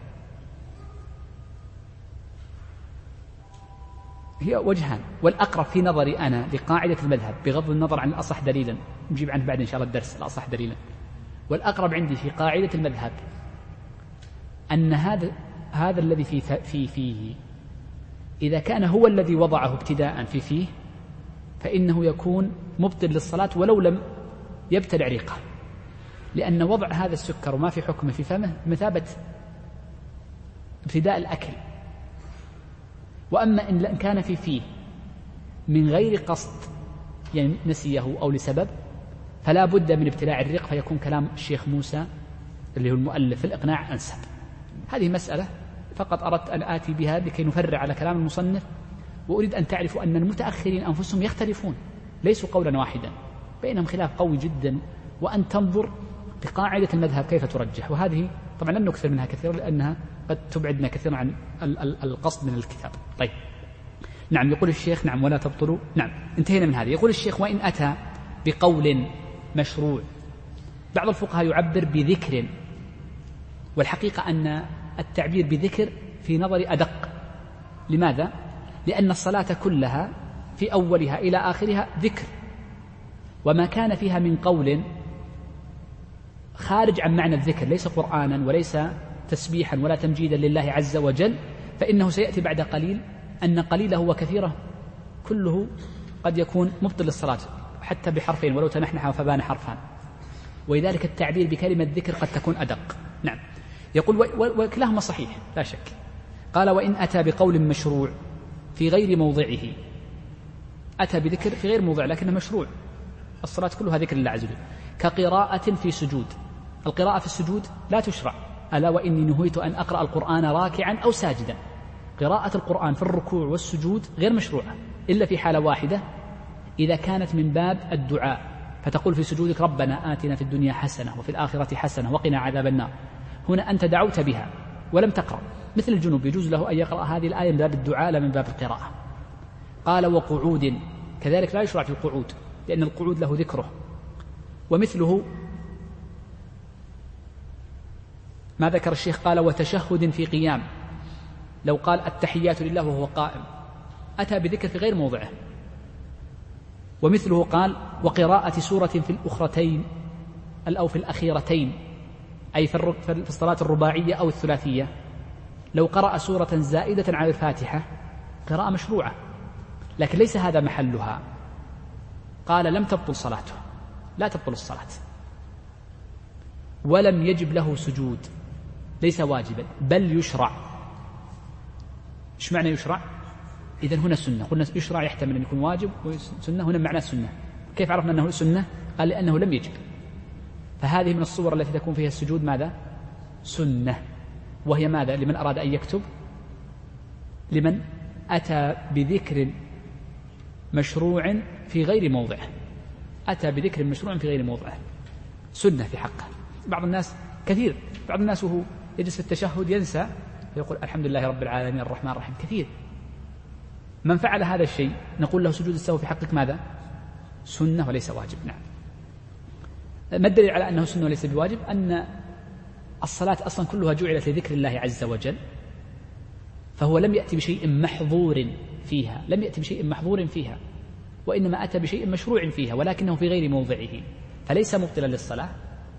هي وجهان. والأقرب في نظري أنا لقاعدة المذهب بغض النظر عن الأصح دليلا. نجيب عنه بعد إن شاء الله الدرس الأصح دليلا. والأقرب عندي في قاعدة المذهب أن هذا هذا الذي في في فيه إذا كان هو الذي وضعه ابتداء في فيه فإنه يكون مبطل للصلاة ولو لم يبتلع ريقه. لأن وضع هذا السكر وما في حكمه في فمه مثابة ابتداء الأكل. وأما إن كان في فيه من غير قصد يعني نسيه أو لسبب فلا بد من ابتلاع الريق فيكون كلام الشيخ موسى اللي هو المؤلف الإقناع أنسب. هذه مسألة فقط أردت أن آتي بها لكي نفرع على كلام المصنف وأريد أن تعرفوا أن المتأخرين أنفسهم يختلفون. ليسوا قولا واحدا بينهم خلاف قوي جدا. وأن تنظر بقاعدة المذهب كيف ترجح. وهذه طبعا لن نكثر منها كثيرا لأنها قد تبعدنا كثيرا عن القصد من الكتاب. طيب. نعم يقول الشيخ نعم ولا تبطلوا. نعم انتهينا من هذه. يقول الشيخ وإن أتى بقول مشروع. بعض الفقهاء يعبر بذكر والحقيقة أن التعبير بذكر في نظري أدق. لماذا؟ لأن الصلاة كلها في أولها إلى آخرها ذكر. وما كان فيها من قول خارج عن معنى الذكر ليس قرآنا وليس تسبيحا ولا تمجيدا لله عز وجل فإنه سيأتي بعد قليل أن قليله وكثيره كله قد يكون مبطل للصلاة حتى بحرفين ولو تنحنح فبان حرفان. ولذلك التعبير بكلمة ذكر قد تكون أدق. نعم. يقول وكلاهما صحيح لا شك. قال وإن أتى بقول مشروع في غير موضعه. أتى بذكر في غير موضع لكنه مشروع. الصلاة كلها ذكر لله عز وجل. كقراءة في سجود. القراءة في السجود لا تشرع. ألا وإني نهيت أن أقرأ القرآن راكعا أو ساجدا. قراءة القرآن في الركوع والسجود غير مشروعة إلا في حالة واحدة. إذا كانت من باب الدعاء فتقول في سجودك ربنا آتنا في الدنيا حسنة وفي الآخرة حسنة وقنا عذاب النار. هنا أنت دعوت بها ولم تقرأ. مثل الجنوب يجوز له أن يقرأ هذه الآية من باب الدعاء لا من باب القراءة. قال وقعود كذلك لا يشرع في القعود لأن القعود له ذكره. ومثله ما ذكر الشيخ قال وتشهد في قيام لو قال التحيات لله وهو قائم أتى بذكر في غير موضعه. ومثله قال وقراءة سورة في الأخرتين أو في الأخيرتين أي في الصلاة الرباعية أو الثلاثية لو قرأ سورة زائدة على الفاتحة قراءة مشروعة. لكن ليس هذا محلها. قال لم تبطل صلاته. لا تبطل الصلاة. ولم يجب له سجود. ليس واجبا بل يشرع. إيش معنى يشرع؟ إذا هنا سنة. قلنا يشرع يحتمل أن يكون واجب وسنة. هنا معناه سنة. كيف عرفنا أنه سنة؟ قال لأنه لم يجب. فهذه من الصور التي تكون فيها السجود ماذا؟ سنة. وهي ماذا؟ لمن أراد أن يكتب؟ لمن أتى بذكر مشروع في غير موضعه. أتى بذكر مشروع في غير موضعه. سنة في حقه. بعض الناس كثير. بعض الناس وهو يجلس في التشهد ينسى يقول الحمد لله رب العالمين الرحمن الرحيم. كثير. من فعل هذا الشيء نقول له سجود السهو في حقك ماذا؟ سنة وليس واجب. نعم. ما الدليل على أنه سنة وليس بواجب؟ أن الصلاة أصلا كلها جعلت لذكر الله عز وجل فهو لم يأتي بشيء محظور فيها لم يأتي بشيء محظور فيها وإنما أتى بشيء مشروع فيها ولكنه في غير موضعه. فليس مبطلا للصلاة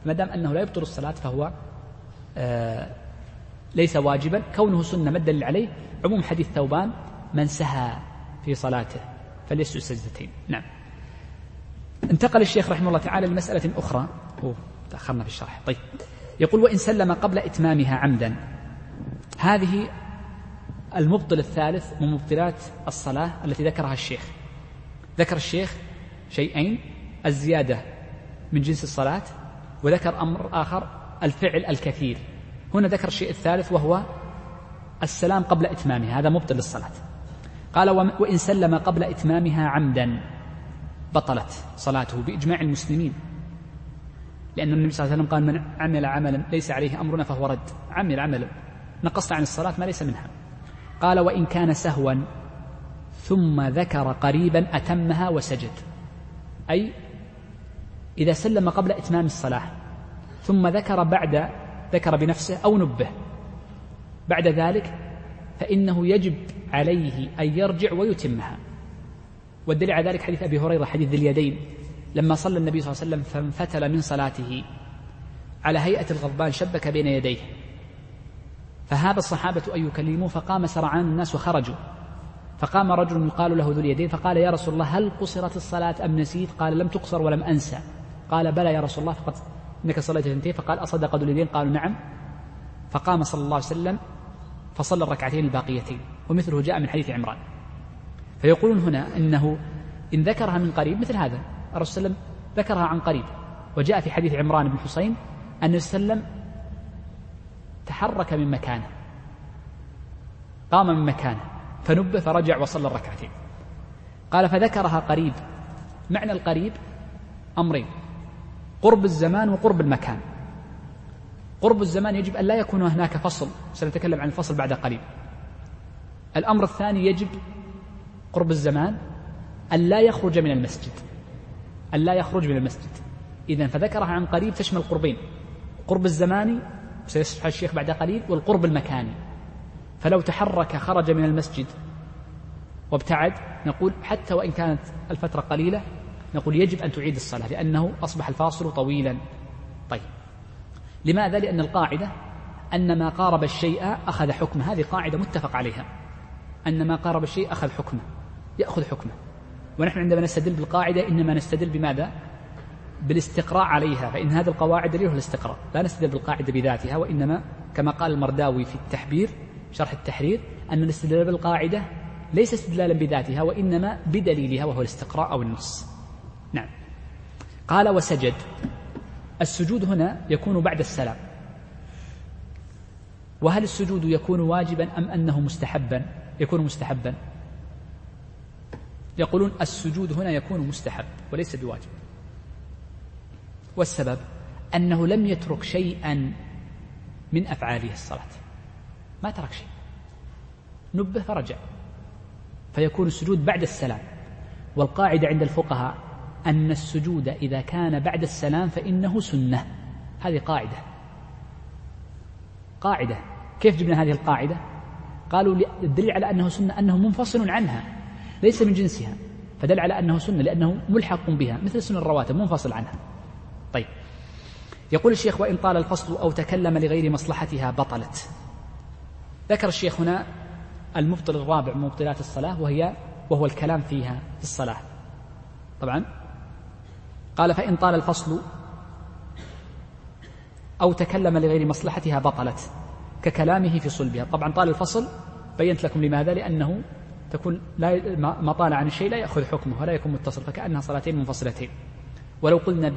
ما دام أنه لا يبطل الصلاة فهو آه ليس واجبا. كونه سنة ما الدليل عليه عموم حديث ثوبان من سهى في صلاته فليسجد سجدتين. نعم. انتقل الشيخ رحمه الله تعالى لمسألة أخرى. أوه تأخرنا في الشرح. طيب. يقول وإن سلم قبل إتمامها عمدا. هذه المبطل الثالث من مبطلات الصلاة التي ذكرها الشيخ. ذكر الشيخ شيئين الزيادة من جنس الصلاة وذكر أمر آخر الفعل الكثير. هنا ذكر الشيء الثالث وهو السلام قبل إتمامها هذا مبطل للصلاة. قال وإن سلم قبل إتمامها عمدا بطلت صلاته بإجماع المسلمين. لأن النبي صلى الله عليه وسلم قال من عمل عملا ليس عليه أمرنا فهو رد. عمل عملا نقصت عن الصلاة ما ليس منها. قال وإن كان سهوا ثم ذكر قريبا أتمها وسجد. أي إذا سلم قبل إتمام الصلاة ثم ذكر بعد ذكر بنفسه أو نبه. بعد ذلك فإنه يجب عليه أن يرجع ويتمها. والدليل على ذلك حديث أبي هريرة حديث ذي اليدين. لما صلى النبي صلى الله عليه وسلم فانفتل من صلاته على هيئة الغضبان شبك بين يديه. فهاب الصحابة أن يكلموه فقام سرعان الناس وخرجوا فقام رجل يقال له ذو اليدين فقال يا رسول الله هل قصرت الصلاة أم نسيت؟ قال لم تقصر ولم أنسى. قال بلى يا رسول الله فقد إنك صليت اثنتين فقال أصدق ذو اليدين؟ قالوا نعم. فقام صلى الله عليه وسلم فصلى الركعتين الباقيتين ومثله جاء من حديث عمران. فيقولون هنا إنه إن ذكرها من قريب مثل هذا. الرسول صلى الله عليه وسلم ذكرها عن قريب. وجاء في حديث عمران بن حسين أن وسلم تحرك من مكانه. قام من مكانه. فنبه فرجع وصلى الركعتين. قال فذكرها قريب. معنى القريب أمرين. قرب الزمان وقرب المكان. قرب الزمان يجب أن لا يكون هناك فصل. سنتكلم عن الفصل بعد قليل. الأمر الثاني يجب قرب الزمان أن لا يخرج من المسجد. أن لا يخرج من المسجد. إذا فذكرها عن قريب تشمل قربين قرب الزماني سيشرح الشيخ بعد قليل والقرب المكاني. فلو تحرك خرج من المسجد وابتعد نقول حتى وإن كانت الفترة قليلة نقول يجب أن تعيد الصلاة لأنه أصبح الفاصل طويلا. طيب. لماذا؟ لأن القاعدة أن ما قارب الشيء أخذ حكمه. هذه قاعدة متفق عليها. أن ما قارب الشيء أخذ حكمه. يأخذ حكمه. ونحن عندما نستدل بالقاعدة إنما نستدل بماذا؟ بالاستقراء عليها فإن هذه القواعد دليل الاستقراء لا نستدل بالقاعدة بذاتها وإنما كما قال المرداوي في التحبير شرح التحرير أن الاستدلال بالقاعدة ليس استدلالا بذاتها وإنما بدليلها وهو الاستقراء أو النص. نعم. قال وسجد. السجود هنا يكون بعد السلام. وهل السجود يكون واجبا أم أنه مستحبا؟ يكون مستحبا. يقولون السجود هنا يكون مستحب وليس بواجب. والسبب أنه لم يترك شيئا من أفعاله الصلاة. ما ترك شيء. نبه فرجع. فيكون السجود بعد السلام. والقاعدة عند الفقهاء أن السجود إذا كان بعد السلام فإنه سنة. هذه قاعدة. قاعدة. كيف جبنا هذه القاعدة؟ قالوا الدليل على أنه سنة أنه منفصل عنها. ليس من جنسها فدل على أنه سنة لأنه ملحق بها مثل سنة الرواتب منفصل عنها. طيب. يقول الشيخ وإن طال الفصل أو تكلم لغير مصلحتها بطلت. ذكر الشيخ هنا المبطل الرابع من مبطلات الصلاة وهي وهو الكلام فيها في الصلاة. طبعا. قال فإن طال الفصل أو تكلم لغير مصلحتها بطلت ككلامه في صلبها. طبعا طال الفصل بينت لكم لماذا؟ لأنه تكون لا ما طال عن الشيء لا يأخذ حكمه ولا يكون متصل فكأنها صلاتين منفصلتين. ولو قلنا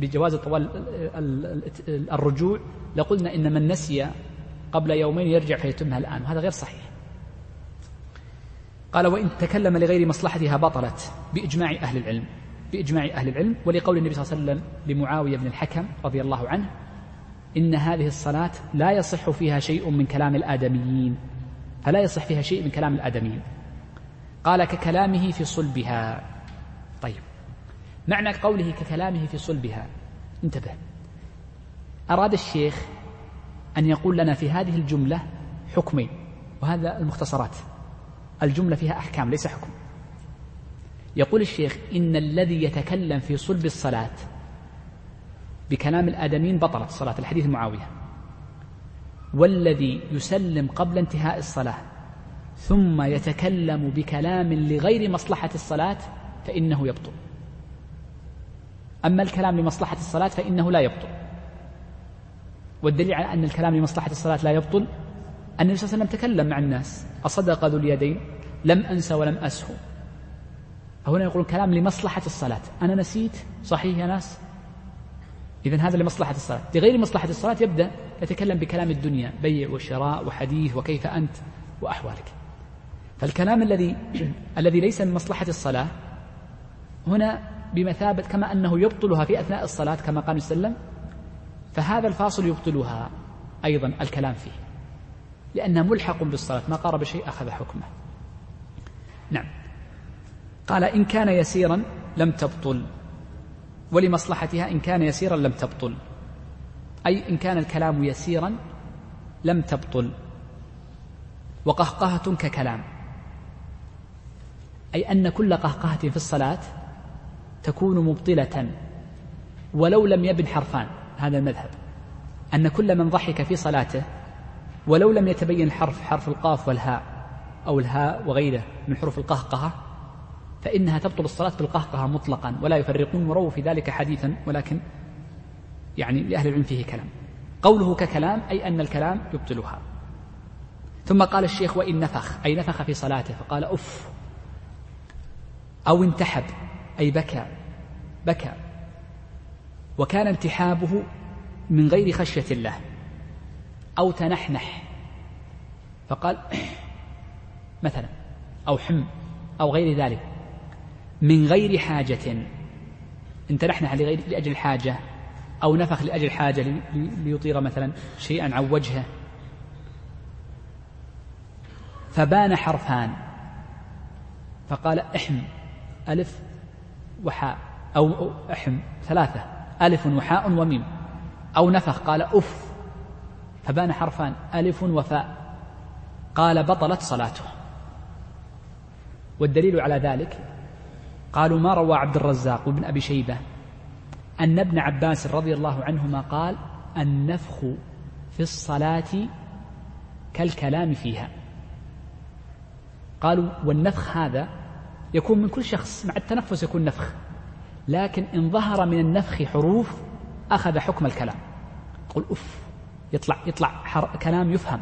بجواز طوال الرجوع لقلنا إن من نسي قبل يومين يرجع فيتمها الآن وهذا غير صحيح. قال وإن تكلم لغير مصلحتها بطلت بإجماع أهل العلم بإجماع أهل العلم. ولقول النبي صلى الله عليه وسلم لمعاوية بن الحكم رضي الله عنه إن هذه الصلاة لا يصح فيها شيء من كلام الآدميين. فلا يصح فيها شيء من كلام الآدميين. قال ككلامه في صلبها. طيب. معنى قوله ككلامه في صلبها. انتبه. أراد الشيخ أن يقول لنا في هذه الجملة حكمين وهذا المختصرات. الجملة فيها أحكام ليس حكم. يقول الشيخ إن الذي يتكلم في صلب الصلاة بكلام الآدمين بطلت صلاة الحديث معاوية والذي يسلم قبل انتهاء الصلاة ثم يتكلم بكلام لغير مصلحة الصلاة فإنه يبطل أما الكلام لمصلحة الصلاة فإنه لا يبطل والدليل على أن الكلام لمصلحة الصلاة لا يبطل أن النبي صلى الله عليه وسلم تكلم مع الناس. أصدق ذو اليدين لم أنس ولم أسهو فهنا يقول كلام لمصلحة الصلاة. أنا نسيت؟ صحيح يا ناس؟ إذا هذا لمصلحة الصلاة. لغير مصلحة الصلاة يبدأ يتكلم بكلام الدنيا بيع وشراء وحديث وكيف أنت وأحوالك. فالكلام الذي الذي ليس من مصلحة الصلاة هنا بمثابة كما أنه يبطلها في أثناء الصلاة كما قال وسلم فهذا الفاصل يبطلها أيضا الكلام فيه. لأنه ملحق بالصلاة ما قارب شيء أخذ حكمه. نعم. قال إن كان يسيرا لم تبطل. ولمصلحتها إن كان يسيرا لم تبطل. أي إن كان الكلام يسيرا لم تبطل. وقهقهة ككلام. أي أن كل قهقهة في الصلاة تكون مبطلة ولو لم يبن حرفان. هذا المذهب. أن كل من ضحك في صلاته ولو لم يتبين الحرف حرف القاف والهاء أو الهاء وغيره من حروف القهقهة فإنها تبطل الصلاة بالقهقهة مطلقا ولا يفرقون ورووا في ذلك حديثا ولكن يعني لأهل العلم فيه كلام. قوله ككلام أي أن الكلام يبطلها. ثم قال الشيخ وإن نفخ أي نفخ في صلاته فقال أف. أو انتحب أي بكى بكى. وكان انتحابه من غير خشية الله أو تنحنح. فقال مثلا أو حم أو غير ذلك. من غير حاجة. إن تنحنح لغير لأجل الحاجة أو نفخ لأجل حاجة ليطير مثلا شيئا عن وجهه؟ فبان حرفان. فقال احم ألف وحاء أو احم ثلاثة ألف وحاء وميم. أو نفخ قال أف. فبان حرفان ألف وفاء. قال بطلت صلاته. والدليل على ذلك قالوا ما روى عبد الرزاق وابن أبي شيبة؟ أن ابن عباس رضي الله عنهما قال النفخ في الصلاة كالكلام فيها. قالوا والنفخ هذا يكون من كل شخص مع التنفس يكون نفخ. لكن إن ظهر من النفخ حروف أخذ حكم الكلام. قل أف يطلع يطلع كلام يفهم.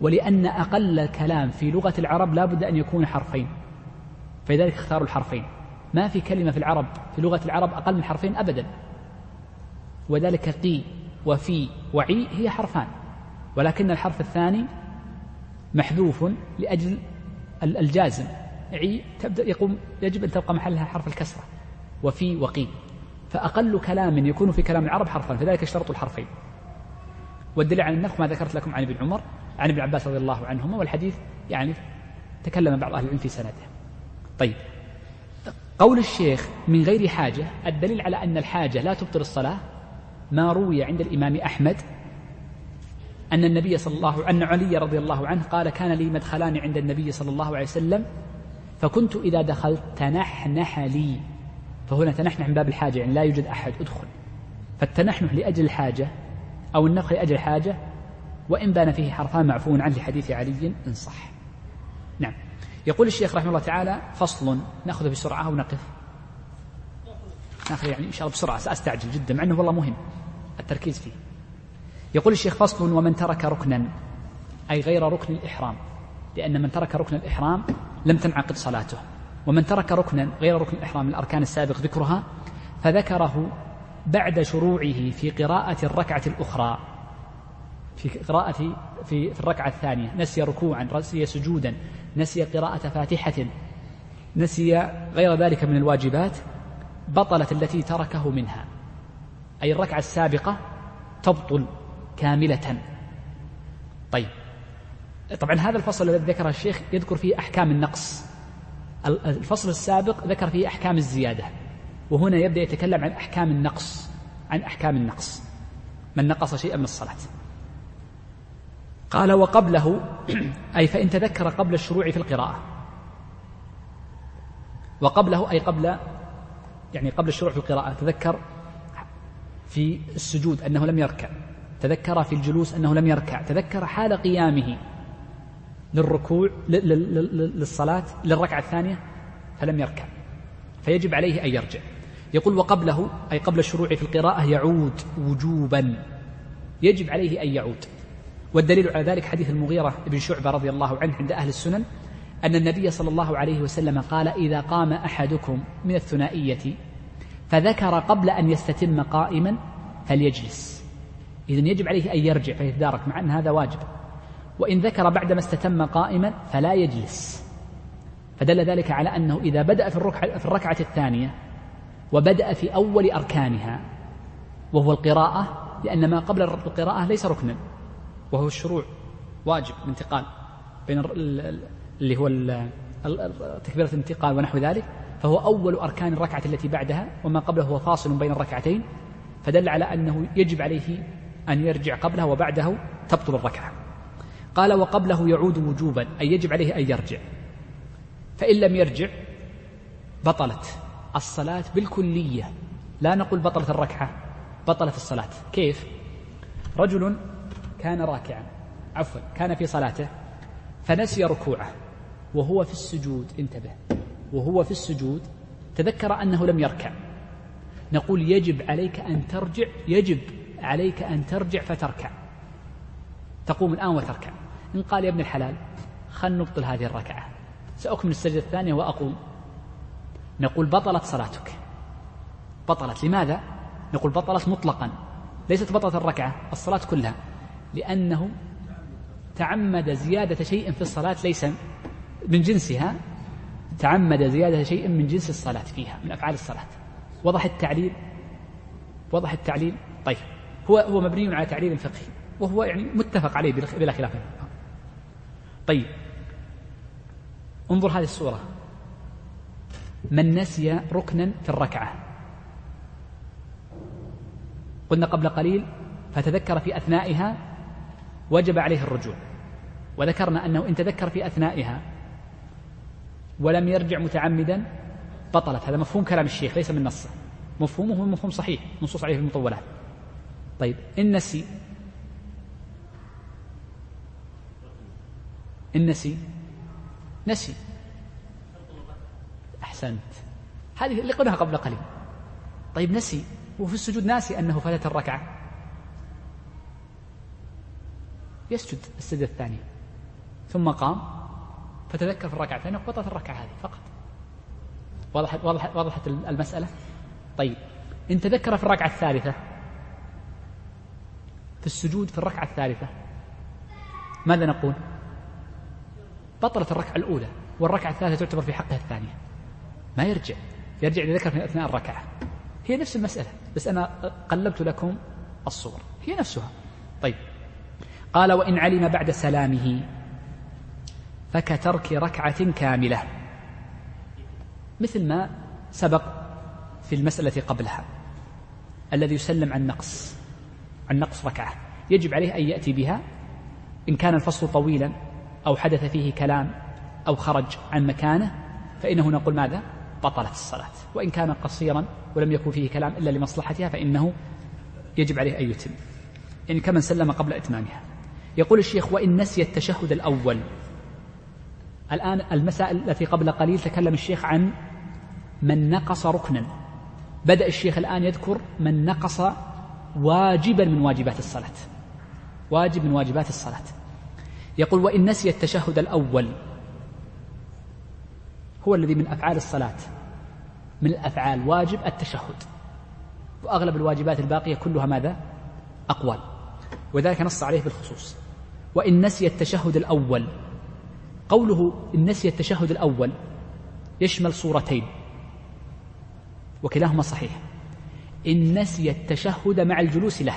ولأن أقل الكلام في لغة العرب لا بد أن يكون حرفين. فلذلك اختاروا الحرفين. ما في كلمة في العرب في لغة العرب أقل من حرفين أبدا. وذلك قي وفي وعي هي حرفان. ولكن الحرف الثاني محذوف لأجل الجازم. عي تبدأ يقوم يجب أن تبقى محلها حرف الكسرة. وفي وقي فأقل كلام يكون في كلام العرب حرفان فذلك اشترطوا الحرفين. والدليل على النفخ ما ذكرت لكم عن ابن عمر عن ابن عباس رضي الله عنهما والحديث يعني تكلم بعض أهل العلم في سنده. طيب. قول الشيخ من غير حاجة الدليل على أن الحاجة لا تبطل الصلاة ما روي عند الإمام أحمد أن النبي صلى الله أن علي رضي الله عنه قال كان لي مدخلان عند النبي صلى الله عليه وسلم فكنت إذا دخلت تنحنح لي. فهنا تنحنح من باب الحاجة يعني لا يوجد أحد أدخل. فالتنحنح لأجل الحاجة أو النفخ لأجل الحاجة وإن بان فيه حرفان معفو عنه لحديث علي إن صح. يقول الشيخ رحمه الله تعالى فصل نأخذه بسرعة أو نقف نأخذ يعني إن شاء الله بسرعة سأستعجل جدا مع أنه والله مهم التركيز فيه. يقول الشيخ فصل ومن ترك ركنا أي غير ركن الإحرام لأن من ترك ركن الإحرام لم تنعقد صلاته. ومن ترك ركنا غير ركن الإحرام من الأركان السابق ذكرها فذكره بعد شروعه في قراءة الركعة الأخرى. في قراءة في الركعة الثانية نسي ركوعا نسي سجودا نسي قراءة فاتحة نسي غير ذلك من الواجبات بطلت التي تركه منها. أي الركعة السابقة تبطل كاملة. طيب. طبعا هذا الفصل الذي ذكره الشيخ يذكر فيه أحكام النقص. الفصل السابق ذكر فيه أحكام الزيادة. وهنا يبدأ يتكلم عن أحكام النقص عن أحكام النقص. من نقص شيئا من الصلاة. قال وقبله أي فإن تذكر قبل الشروع في القراءة. وقبله أي قبل يعني قبل الشروع في القراءة تذكر في السجود أنه لم يركع تذكر في الجلوس أنه لم يركع تذكر حال قيامه للركوع للصلاة للركعة الثانية فلم يركع فيجب عليه أن يرجع. يقول وقبله أي قبل الشروع في القراءة يعود وجوبا يجب عليه أن يعود. والدليل على ذلك حديث المغيرة بن شعبة رضي الله عنه عند أهل السنن أن النبي صلى الله عليه وسلم قال إذا قام أحدكم من الثنائية فذكر قبل أن يستتم قائما فليجلس. إذن يجب عليه أن يرجع فيتدارك مع أن هذا واجب. وإن ذكر بعدما استتم قائما فلا يجلس. فدل ذلك على أنه إذا بدأ في الركعة, في الركعة الثانية وبدأ في أول أركانها وهو القراءة لأن ما قبل القراءة ليس ركنا. وهو الشروع واجب الانتقال بين اللي هو تكبيرة الانتقال ونحو ذلك فهو أول أركان الركعة التي بعدها وما قبله هو فاصل بين الركعتين فدل على أنه يجب عليه أن يرجع قبلها وبعده تبطل الركعة. قال وقبله يعود وجوبا أي يجب عليه أن يرجع. فإن لم يرجع بطلت الصلاة بالكلية. لا نقول بطلت الركعة بطلت الصلاة. كيف؟ رجل كان راكعا عفوا كان في صلاته فنسي ركوعه وهو في السجود انتبه وهو في السجود تذكر أنه لم يركع. نقول يجب عليك أن ترجع يجب عليك أن ترجع فتركع. تقوم الآن وتركع. إن قال يا ابن الحلال خل نبطل هذه الركعة. سأكمل السجدة الثانية وأقوم. نقول بطلت صلاتك. بطلت لماذا؟ نقول بطلت مطلقا. ليست بطلت الركعة الصلاة كلها. لأنه تعمد زيادة شيء في الصلاة ليس من جنسها تعمد زيادة شيء من جنس الصلاة فيها من أفعال الصلاة. وضح التعليل؟ وضح التعليل؟ طيب هو هو مبني على تعليل فقهي وهو يعني متفق عليه بلا خلاف. طيب انظر هذه الصورة. من نسي ركنا في الركعة. قلنا قبل قليل فتذكر في أثنائها وجب عليه الرجوع. وذكرنا أنه إن تذكر في أثنائها ولم يرجع متعمدا بطلت. هذا مفهوم كلام الشيخ ليس من نصه مفهومه مفهوم صحيح نصوص عليه في المطولات. طيب إن نسي إن نسي نسي. أحسنت. هذه اللي قلناها قبل قليل. طيب نسي. وفي السجود ناسي أنه فاتت الركعة. يسجد السجدة الثانية. ثم قام فتذكر في الركعة الثانية وبطلت الركعة هذه فقط. وضحت, وضحت, وضحت المسألة؟ طيب. إن تذكر في الركعة الثالثة في السجود في الركعة الثالثة ماذا نقول؟ بطلت الركعة الأولى والركعة الثالثة تعتبر في حقها الثانية. ما يرجع. يرجع إذا ذكر في أثناء الركعة. هي نفس المسألة بس أنا قلبت لكم الصور. هي نفسها. طيب. قال وإن علم بعد سلامه فكترك ركعة كاملة. مثل ما سبق في المسألة قبلها الذي يسلم عن نقص عن نقص ركعة. يجب عليه أن يأتي بها إن كان الفصل طويلا أو حدث فيه كلام أو خرج عن مكانه فإنه نقول ماذا؟ بطلت الصلاة. وإن كان قصيرا ولم يكن فيه كلام إلا لمصلحتها فإنه يجب عليه أن يتم. يعني كمن سلم قبل إتمامها. يقول الشيخ وإن نسي التشهد الأول. الآن المسائل التي قبل قليل تكلم الشيخ عن من نقص ركنا. بدأ الشيخ الآن يذكر من نقص واجبا من واجبات الصلاة. واجب من واجبات الصلاة. يقول وإن نسي التشهد الأول. هو الذي من أفعال الصلاة. من الأفعال واجب التشهد. وأغلب الواجبات الباقية كلها ماذا؟ أقوال. وذلك نص عليه بالخصوص. وإن نسي التشهد الأول. قوله إن نسي التشهد الأول يشمل صورتين وكلاهما صحيح. إن نسي التشهد مع الجلوس له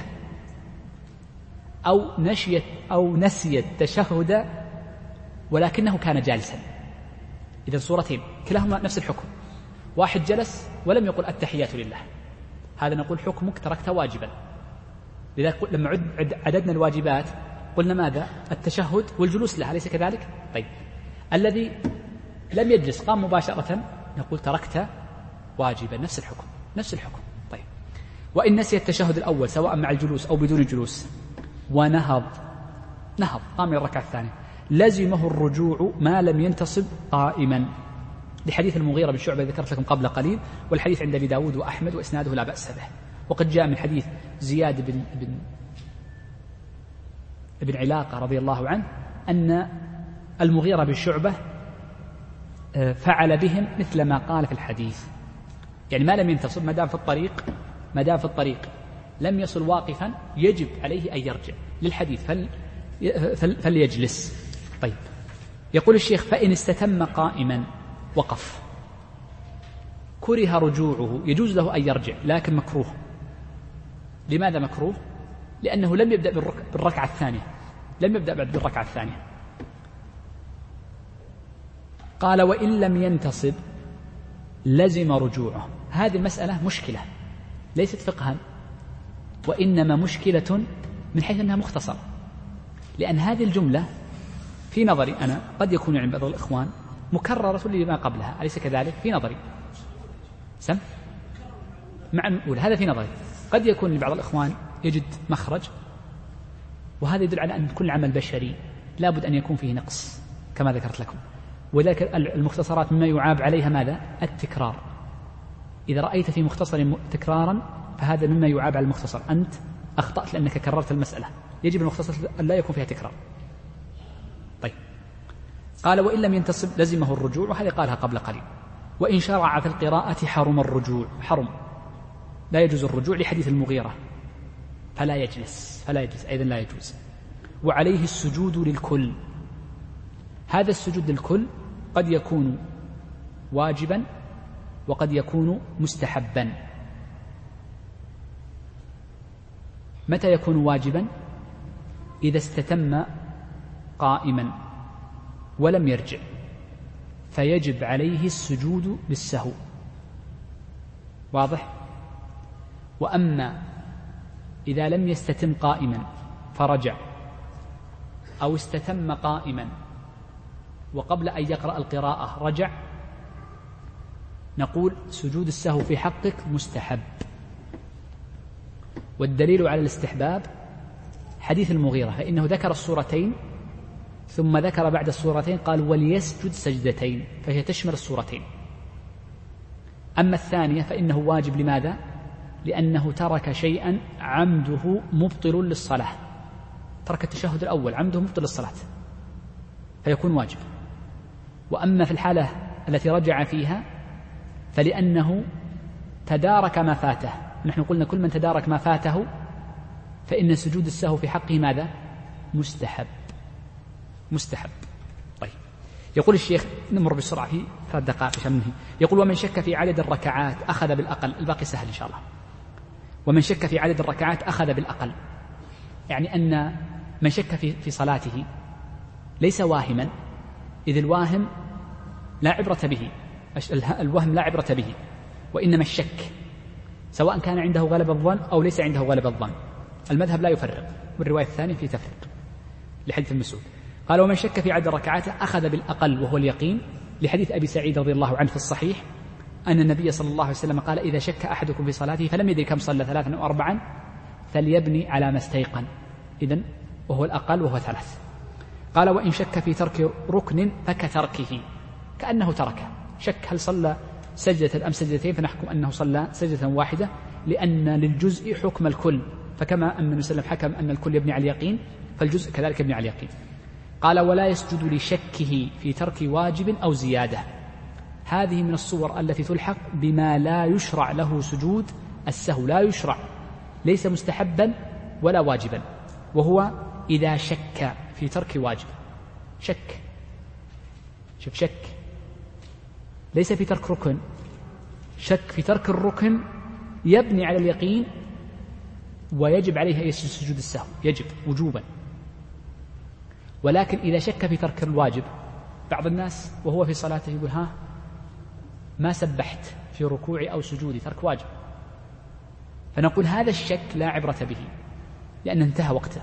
أو نشيت أو نسي التشهد ولكنه كان جالسا. إذا صورتين كلاهما نفس الحكم. واحد جلس ولم يقل التحيات لله. هذا نقول حكمك تركت واجبا. لذلك لما عد عددنا الواجبات قلنا ماذا؟ التشهد والجلوس له أليس كذلك؟ طيب. الذي لم يجلس قام مباشرة نقول تركت واجبا نفس الحكم نفس الحكم. طيب. وإن نسي التشهد الأول سواء مع الجلوس أو بدون الجلوس ونهض نهض قام من الركعة الثانية. لزمه الرجوع ما لم ينتصب قائما. لحديث المغيرة بن شعبة ذكرت لكم قبل قليل والحديث عند أبي داود وأحمد وإسناده لا بأس به. وقد جاء من حديث زياد بن بن ابن علاقة رضي الله عنه أن المغيرة بن شعبة آه، فعل بهم مثل ما قال في الحديث. يعني ما لم ينتصب ما دام في الطريق ما دام في الطريق لم يصل واقفا يجب عليه أن يرجع للحديث. فل فليجلس. طيب. يقول الشيخ فإن استتم قائما وقف. كره رجوعه يجوز له أن يرجع لكن مكروه. لماذا مكروه؟ لأنه لم يبدأ بالركعة الثانية. لم يبدأ بعد بالركعة الثانية. قال وإن لم ينتصب لزم رجوعه. هذه المسألة مشكلة. ليست فقها. وإنما مشكلة من حيث أنها مختصرة. لأن هذه الجملة في نظري أنا قد يكون عند بعض الإخوان مكررة لما قبلها. أليس كذلك؟ في نظري. سم؟ مع نقول هذا في نظري. قد يكون لبعض الإخوان يجد مخرج وهذا يدل على أن كل عمل بشري لابد أن يكون فيه نقص كما ذكرت لكم. وذلك المختصرات مما يعاب عليها ماذا؟ التكرار. إذا رأيت في مختصر تكرارا فهذا مما يعاب على المختصر. أنت أخطأت لأنك كررت المسألة. يجب المختصر أن لا يكون فيها تكرار. طيب. قال وإن لم ينتصب لزمه الرجوع. وهذه قالها قبل قليل. وإن شرع في القراءة حرم الرجوع. حرم. لا يجوز الرجوع لحديث المغيرة. فلا يجلس فلا يجلس أيضا لا يجوز. وعليه السجود للكل. هذا السجود للكل قد يكون واجبا وقد يكون مستحبا. متى يكون واجبا؟ إذا استتم قائما ولم يرجع فيجب عليه السجود للسهو. واضح؟ وأما إذا لم يستتم قائما فرجع. أو استتم قائما. وقبل أن يقرأ القراءة رجع. نقول سجود السهو في حقك مستحب. والدليل على الاستحباب حديث المغيرة فإنه ذكر الصورتين ثم ذكر بعد الصورتين قال وليسجد سجدتين فهي تشمل الصورتين. أما الثانية فإنه واجب. لماذا؟ لأنه ترك شيئا عمده مبطل للصلاة. ترك التشهد الأول عمده مبطل للصلاة. فيكون واجب. وأما في الحالة التي رجع فيها فلأنه تدارك ما فاته. نحن قلنا كل من تدارك ما فاته فإن سجود السهو في حقه ماذا؟ مستحب. مستحب. طيب. يقول الشيخ نمر بسرعة في ثلاث دقائق عشان يقول ومن شك في عدد الركعات أخذ بالأقل. الباقي سهل إن شاء الله. ومن شك في عدد الركعات أخذ بالأقل. يعني أن من شك في في صلاته ليس واهما إذ الواهم لا عبرة به الوهم لا عبرة به وإنما الشك سواء كان عنده غلب الظن أو ليس عنده غلب الظن. المذهب لا يفرق والرواية الثانية في تفرق لحديث المسعود قال ومن شك في عدد ركعاته أخذ بالأقل وهو اليقين لحديث أبي سعيد رضي الله عنه في الصحيح أن النبي صلى الله عليه وسلم قال إذا شك أحدكم في صلاته فلم يدري كم صلى ثلاثا أو أربعا فليبني على ما استيقن. إذا وهو الأقل وهو ثلاث. قال وإن شك في ترك ركن فكتركه كأنه تركه شك هل صلى سجدة أم سجدتين فنحكم أنه صلى سجدة واحدة لأن للجزء حكم الكل. فكما أن النبي صلى الله عليه وسلم حكم أن الكل يبني على اليقين فالجزء كذلك يبني على اليقين. قال ولا يسجد لشكه في ترك واجب أو زيادة. هذه من الصور التي تلحق بما لا يشرع له سجود السهو لا يشرع. ليس مستحبا ولا واجبا. وهو إذا شك في ترك واجب. شك. شوف شك. ليس في ترك ركن. شك في ترك الركن يبني على اليقين ويجب عليه سجود السهو. يجب وجوبا. ولكن إذا شك في ترك الواجب بعض الناس وهو في صلاته يقول ها ما سبحت في ركوعي أو سجودي ترك واجب. فنقول هذا الشك لا عبرة به لأنه انتهى وقته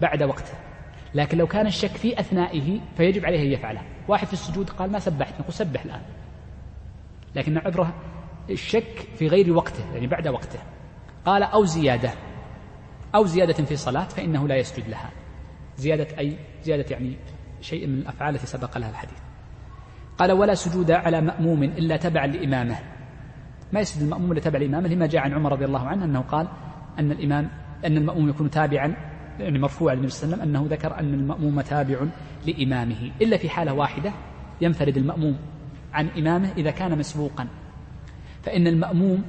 بعد وقته. لكن لو كان الشك في أثنائه فيجب عليه أن يفعله. واحد في السجود قال ما سبحت نقول سبح الآن. لكن عبرة الشك في غير وقته يعني بعد وقته. قال أو زيادة أو زيادة في صلاة فإنه لا يسجد لها. زيادة أي زيادة يعني شيء من الأفعال التي سبق لها الحديث. قال ولا سجود على مأموم إلا تبعا لإمامه. ما يسجد المأموم إلا تبع لإمامه لما جاء عن عمر رضي الله عنه أنه قال أن الإمام أن المأموم يكون تابعا يعني مرفوع للنبي صلى الله عليه وسلم أنه ذكر أن المأموم تابع لإمامه. إلا في حالة واحدة ينفرد المأموم عن إمامه إذا كان مسبوقا. فإن المأموم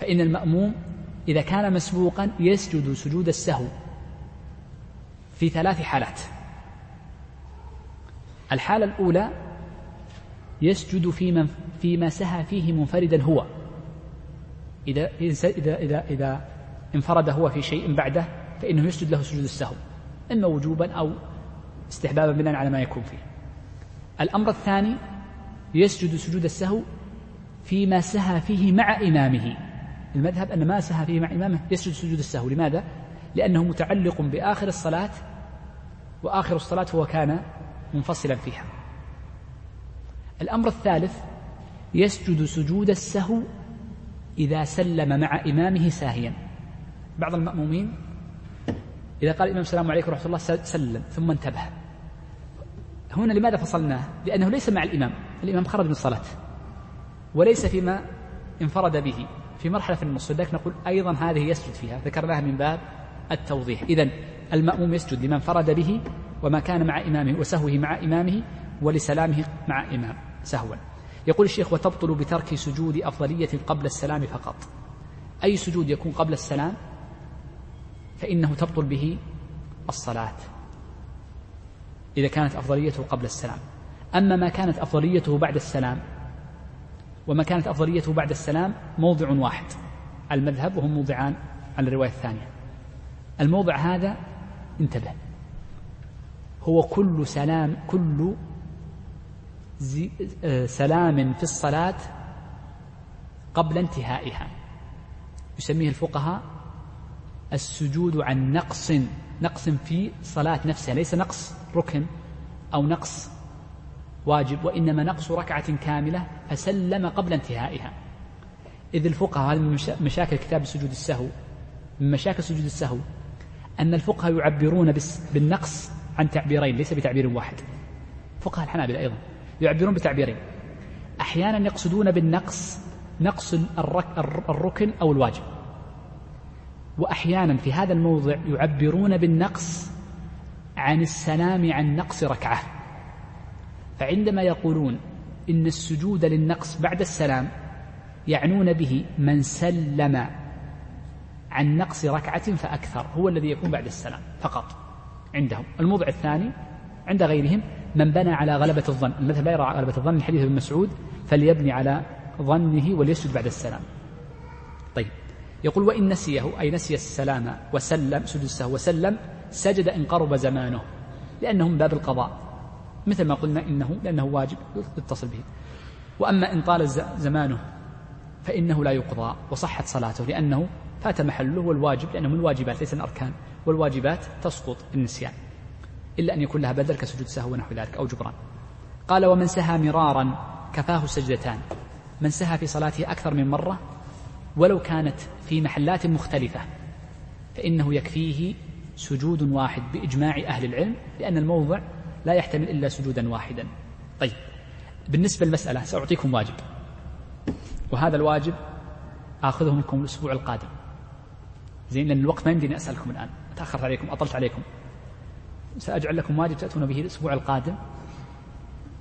فإن المأموم إذا كان مسبوقا يسجد سجود السهو في ثلاث حالات. الحالة الأولى يسجد في من فيما سهى فيه منفردا هو. إذا إذا إذا إذا انفرد هو في شيء بعده فإنه يسجد له سجود السهو إما وجوبا أو استحبابا بناء على ما يكون فيه. الأمر الثاني يسجد سجود السهو فيما سهى فيه مع إمامه. المذهب أن ما سهى فيه مع إمامه يسجد سجود السهو. لماذا؟ لأنه متعلق بآخر الصلاة وآخر الصلاة هو كان منفصلا فيها. الأمر الثالث يسجد سجود السهو إذا سلم مع إمامه ساهيا. بعض المأمومين إذا قال الإمام السلام عليكم ورحمة الله سلم ثم انتبه. هنا لماذا فصلناه؟ لأنه ليس مع الإمام. الإمام خرج من الصلاة. وليس فيما انفرد به في مرحلة في النص. لذلك نقول أيضا هذه يسجد فيها. ذكرناها من باب التوضيح. إذا المأموم يسجد لمن فرد به وما كان مع إمامه وسهوه مع إمامه ولسلامه مع إمام سهوا. يقول الشيخ وتبطل بترك سجود أفضلية قبل السلام فقط. أي سجود يكون قبل السلام؟ فإنه تبطل به الصلاة إذا كانت أفضليته قبل السلام. أما ما كانت أفضليته بعد السلام وما كانت أفضليته بعد السلام موضع واحد. المذهب وهم موضعان على الرواية الثانية. الموضع هذا انتبه. هو كل سلام كل آه، سلام في الصلاة قبل انتهائها. يسميه الفقهاء السجود عن نقص نقص في صلاة نفسها ليس نقص ركن أو نقص واجب وإنما نقص ركعة كاملة فسلم قبل انتهائها. إذ الفقهاء هذه من مشاكل كتاب سجود السهو من مشاكل سجود السهو أن الفقهاء يعبرون بالنقص عن تعبيرين ليس بتعبير واحد. فقهاء الحنابلة أيضا يعبرون بتعبيرين. أحيانا يقصدون بالنقص نقص الركن أو الواجب. وأحيانا في هذا الموضع يعبرون بالنقص عن السلام عن نقص ركعة. فعندما يقولون إن السجود للنقص بعد السلام يعنون به من سلم عن نقص ركعة فأكثر هو الذي يكون بعد السلام فقط. عندهم. الموضع الثاني عند غيرهم من بنى على غلبة الظن. المذهب لا يرى غلبة الظن من حديث ابن مسعود فليبني على ظنه وليسجد بعد السلام. طيب. يقول وإن نسيه أي نسي السلام وسلم سجد السهو وسلم سجد إن قرب زمانه لأنه من باب القضاء. مثل ما قلنا إنه لأنه واجب يتصل به. وأما إن طال زمانه فإنه لا يقضى وصحت صلاته لأنه فات محله والواجب لأنه من الواجبات ليس الأركان. والواجبات تسقط بالنسيان إلا أن يكون لها بدل كسجود سهو ونحو ذلك أو جبران. قال ومن سهى مرارا كفاه سجدتان من سهى في صلاته أكثر من مرة ولو كانت في محلات مختلفة فإنه يكفيه سجود واحد بإجماع أهل العلم لأن الموضع لا يحتمل إلا سجودا واحدا. طيب بالنسبة للمسألة سأعطيكم واجب وهذا الواجب آخذه منكم الأسبوع القادم. زين لأن الوقت ما يمديني أسألكم الآن. تأخرت عليكم أطلت عليكم. سأجعل لكم واجب تأتون به الأسبوع القادم.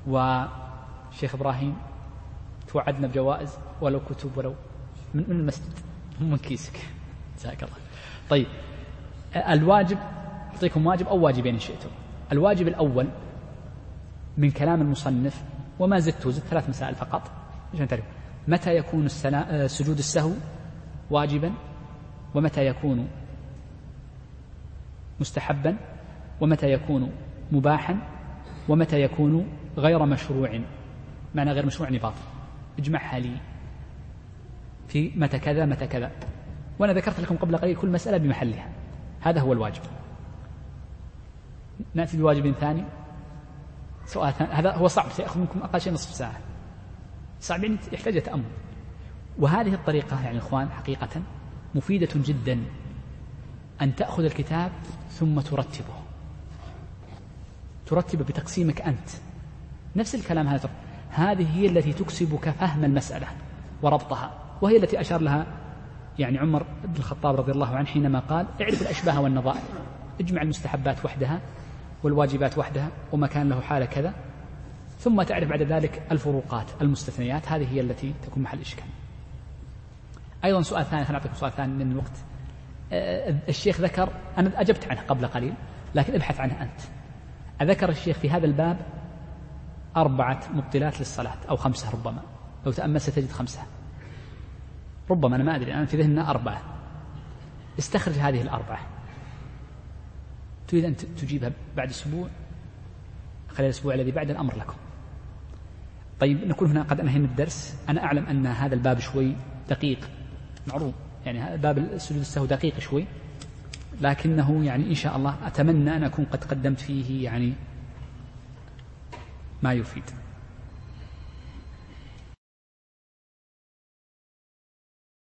وشيخ إبراهيم توعدنا بجوائز ولو كتب ولو من, من المسجد. من كيسك. جزاك الله. طيب الواجب أعطيكم واجب أو واجبين إن شئتم. الواجب الأول من كلام المصنف وما زدته زدت ثلاث مسائل فقط. عشان تعرف. متى يكون سجود السهو واجبا؟ ومتى يكون مستحبا ومتى يكون مباحا ومتى يكون غير مشروع. معنى غير مشروع يعني باطل. اجمعها لي. في متى كذا متى كذا. وأنا ذكرت لكم قبل قليل كل مسألة بمحلها. هذا هو الواجب. نأتي بواجب ثاني. سؤال ثاني. هذا هو صعب سيأخذ منكم أقل شيء نصف ساعة. صعب يعني يحتاج تأمل. وهذه الطريقة يعني إخوان حقيقة مفيدة جدا. أن تأخذ الكتاب ثم ترتبه. ترتبه بتقسيمك أنت. نفس الكلام هذا. هذه هي التي تكسبك فهم المسألة وربطها. وهي التي أشار لها يعني عمر بن الخطاب رضي الله عنه حينما قال اعرف الأشباه والنظائر. اجمع المستحبات وحدها والواجبات وحدها وما كان له حالة كذا. ثم تعرف بعد ذلك الفروقات المستثنيات. هذه هي التي تكون محل إشكال. أيضا سؤال ثاني خليني أعطيكم سؤال ثاني من الوقت. الشيخ ذكر أنا أجبت عنه قبل قليل لكن ابحث عنه أنت. ذكر الشيخ في هذا الباب أربعة مبطلات للصلاة أو خمسة ربما. لو تأمل ستجد خمسة. ربما أنا ما أدري أنا في ذهننا أربعة. استخرج هذه الأربعة. تريد أن تجيبها بعد أسبوع؟ خلال الأسبوع الذي بعد الأمر لكم. طيب نكون هنا قد أنهينا الدرس. أنا أعلم أن هذا الباب شوي دقيق. معروف. يعني باب السجود السهو دقيق شوي. لكنه يعني إن شاء الله أتمنى أن أكون قد قدمت فيه يعني ما يفيد.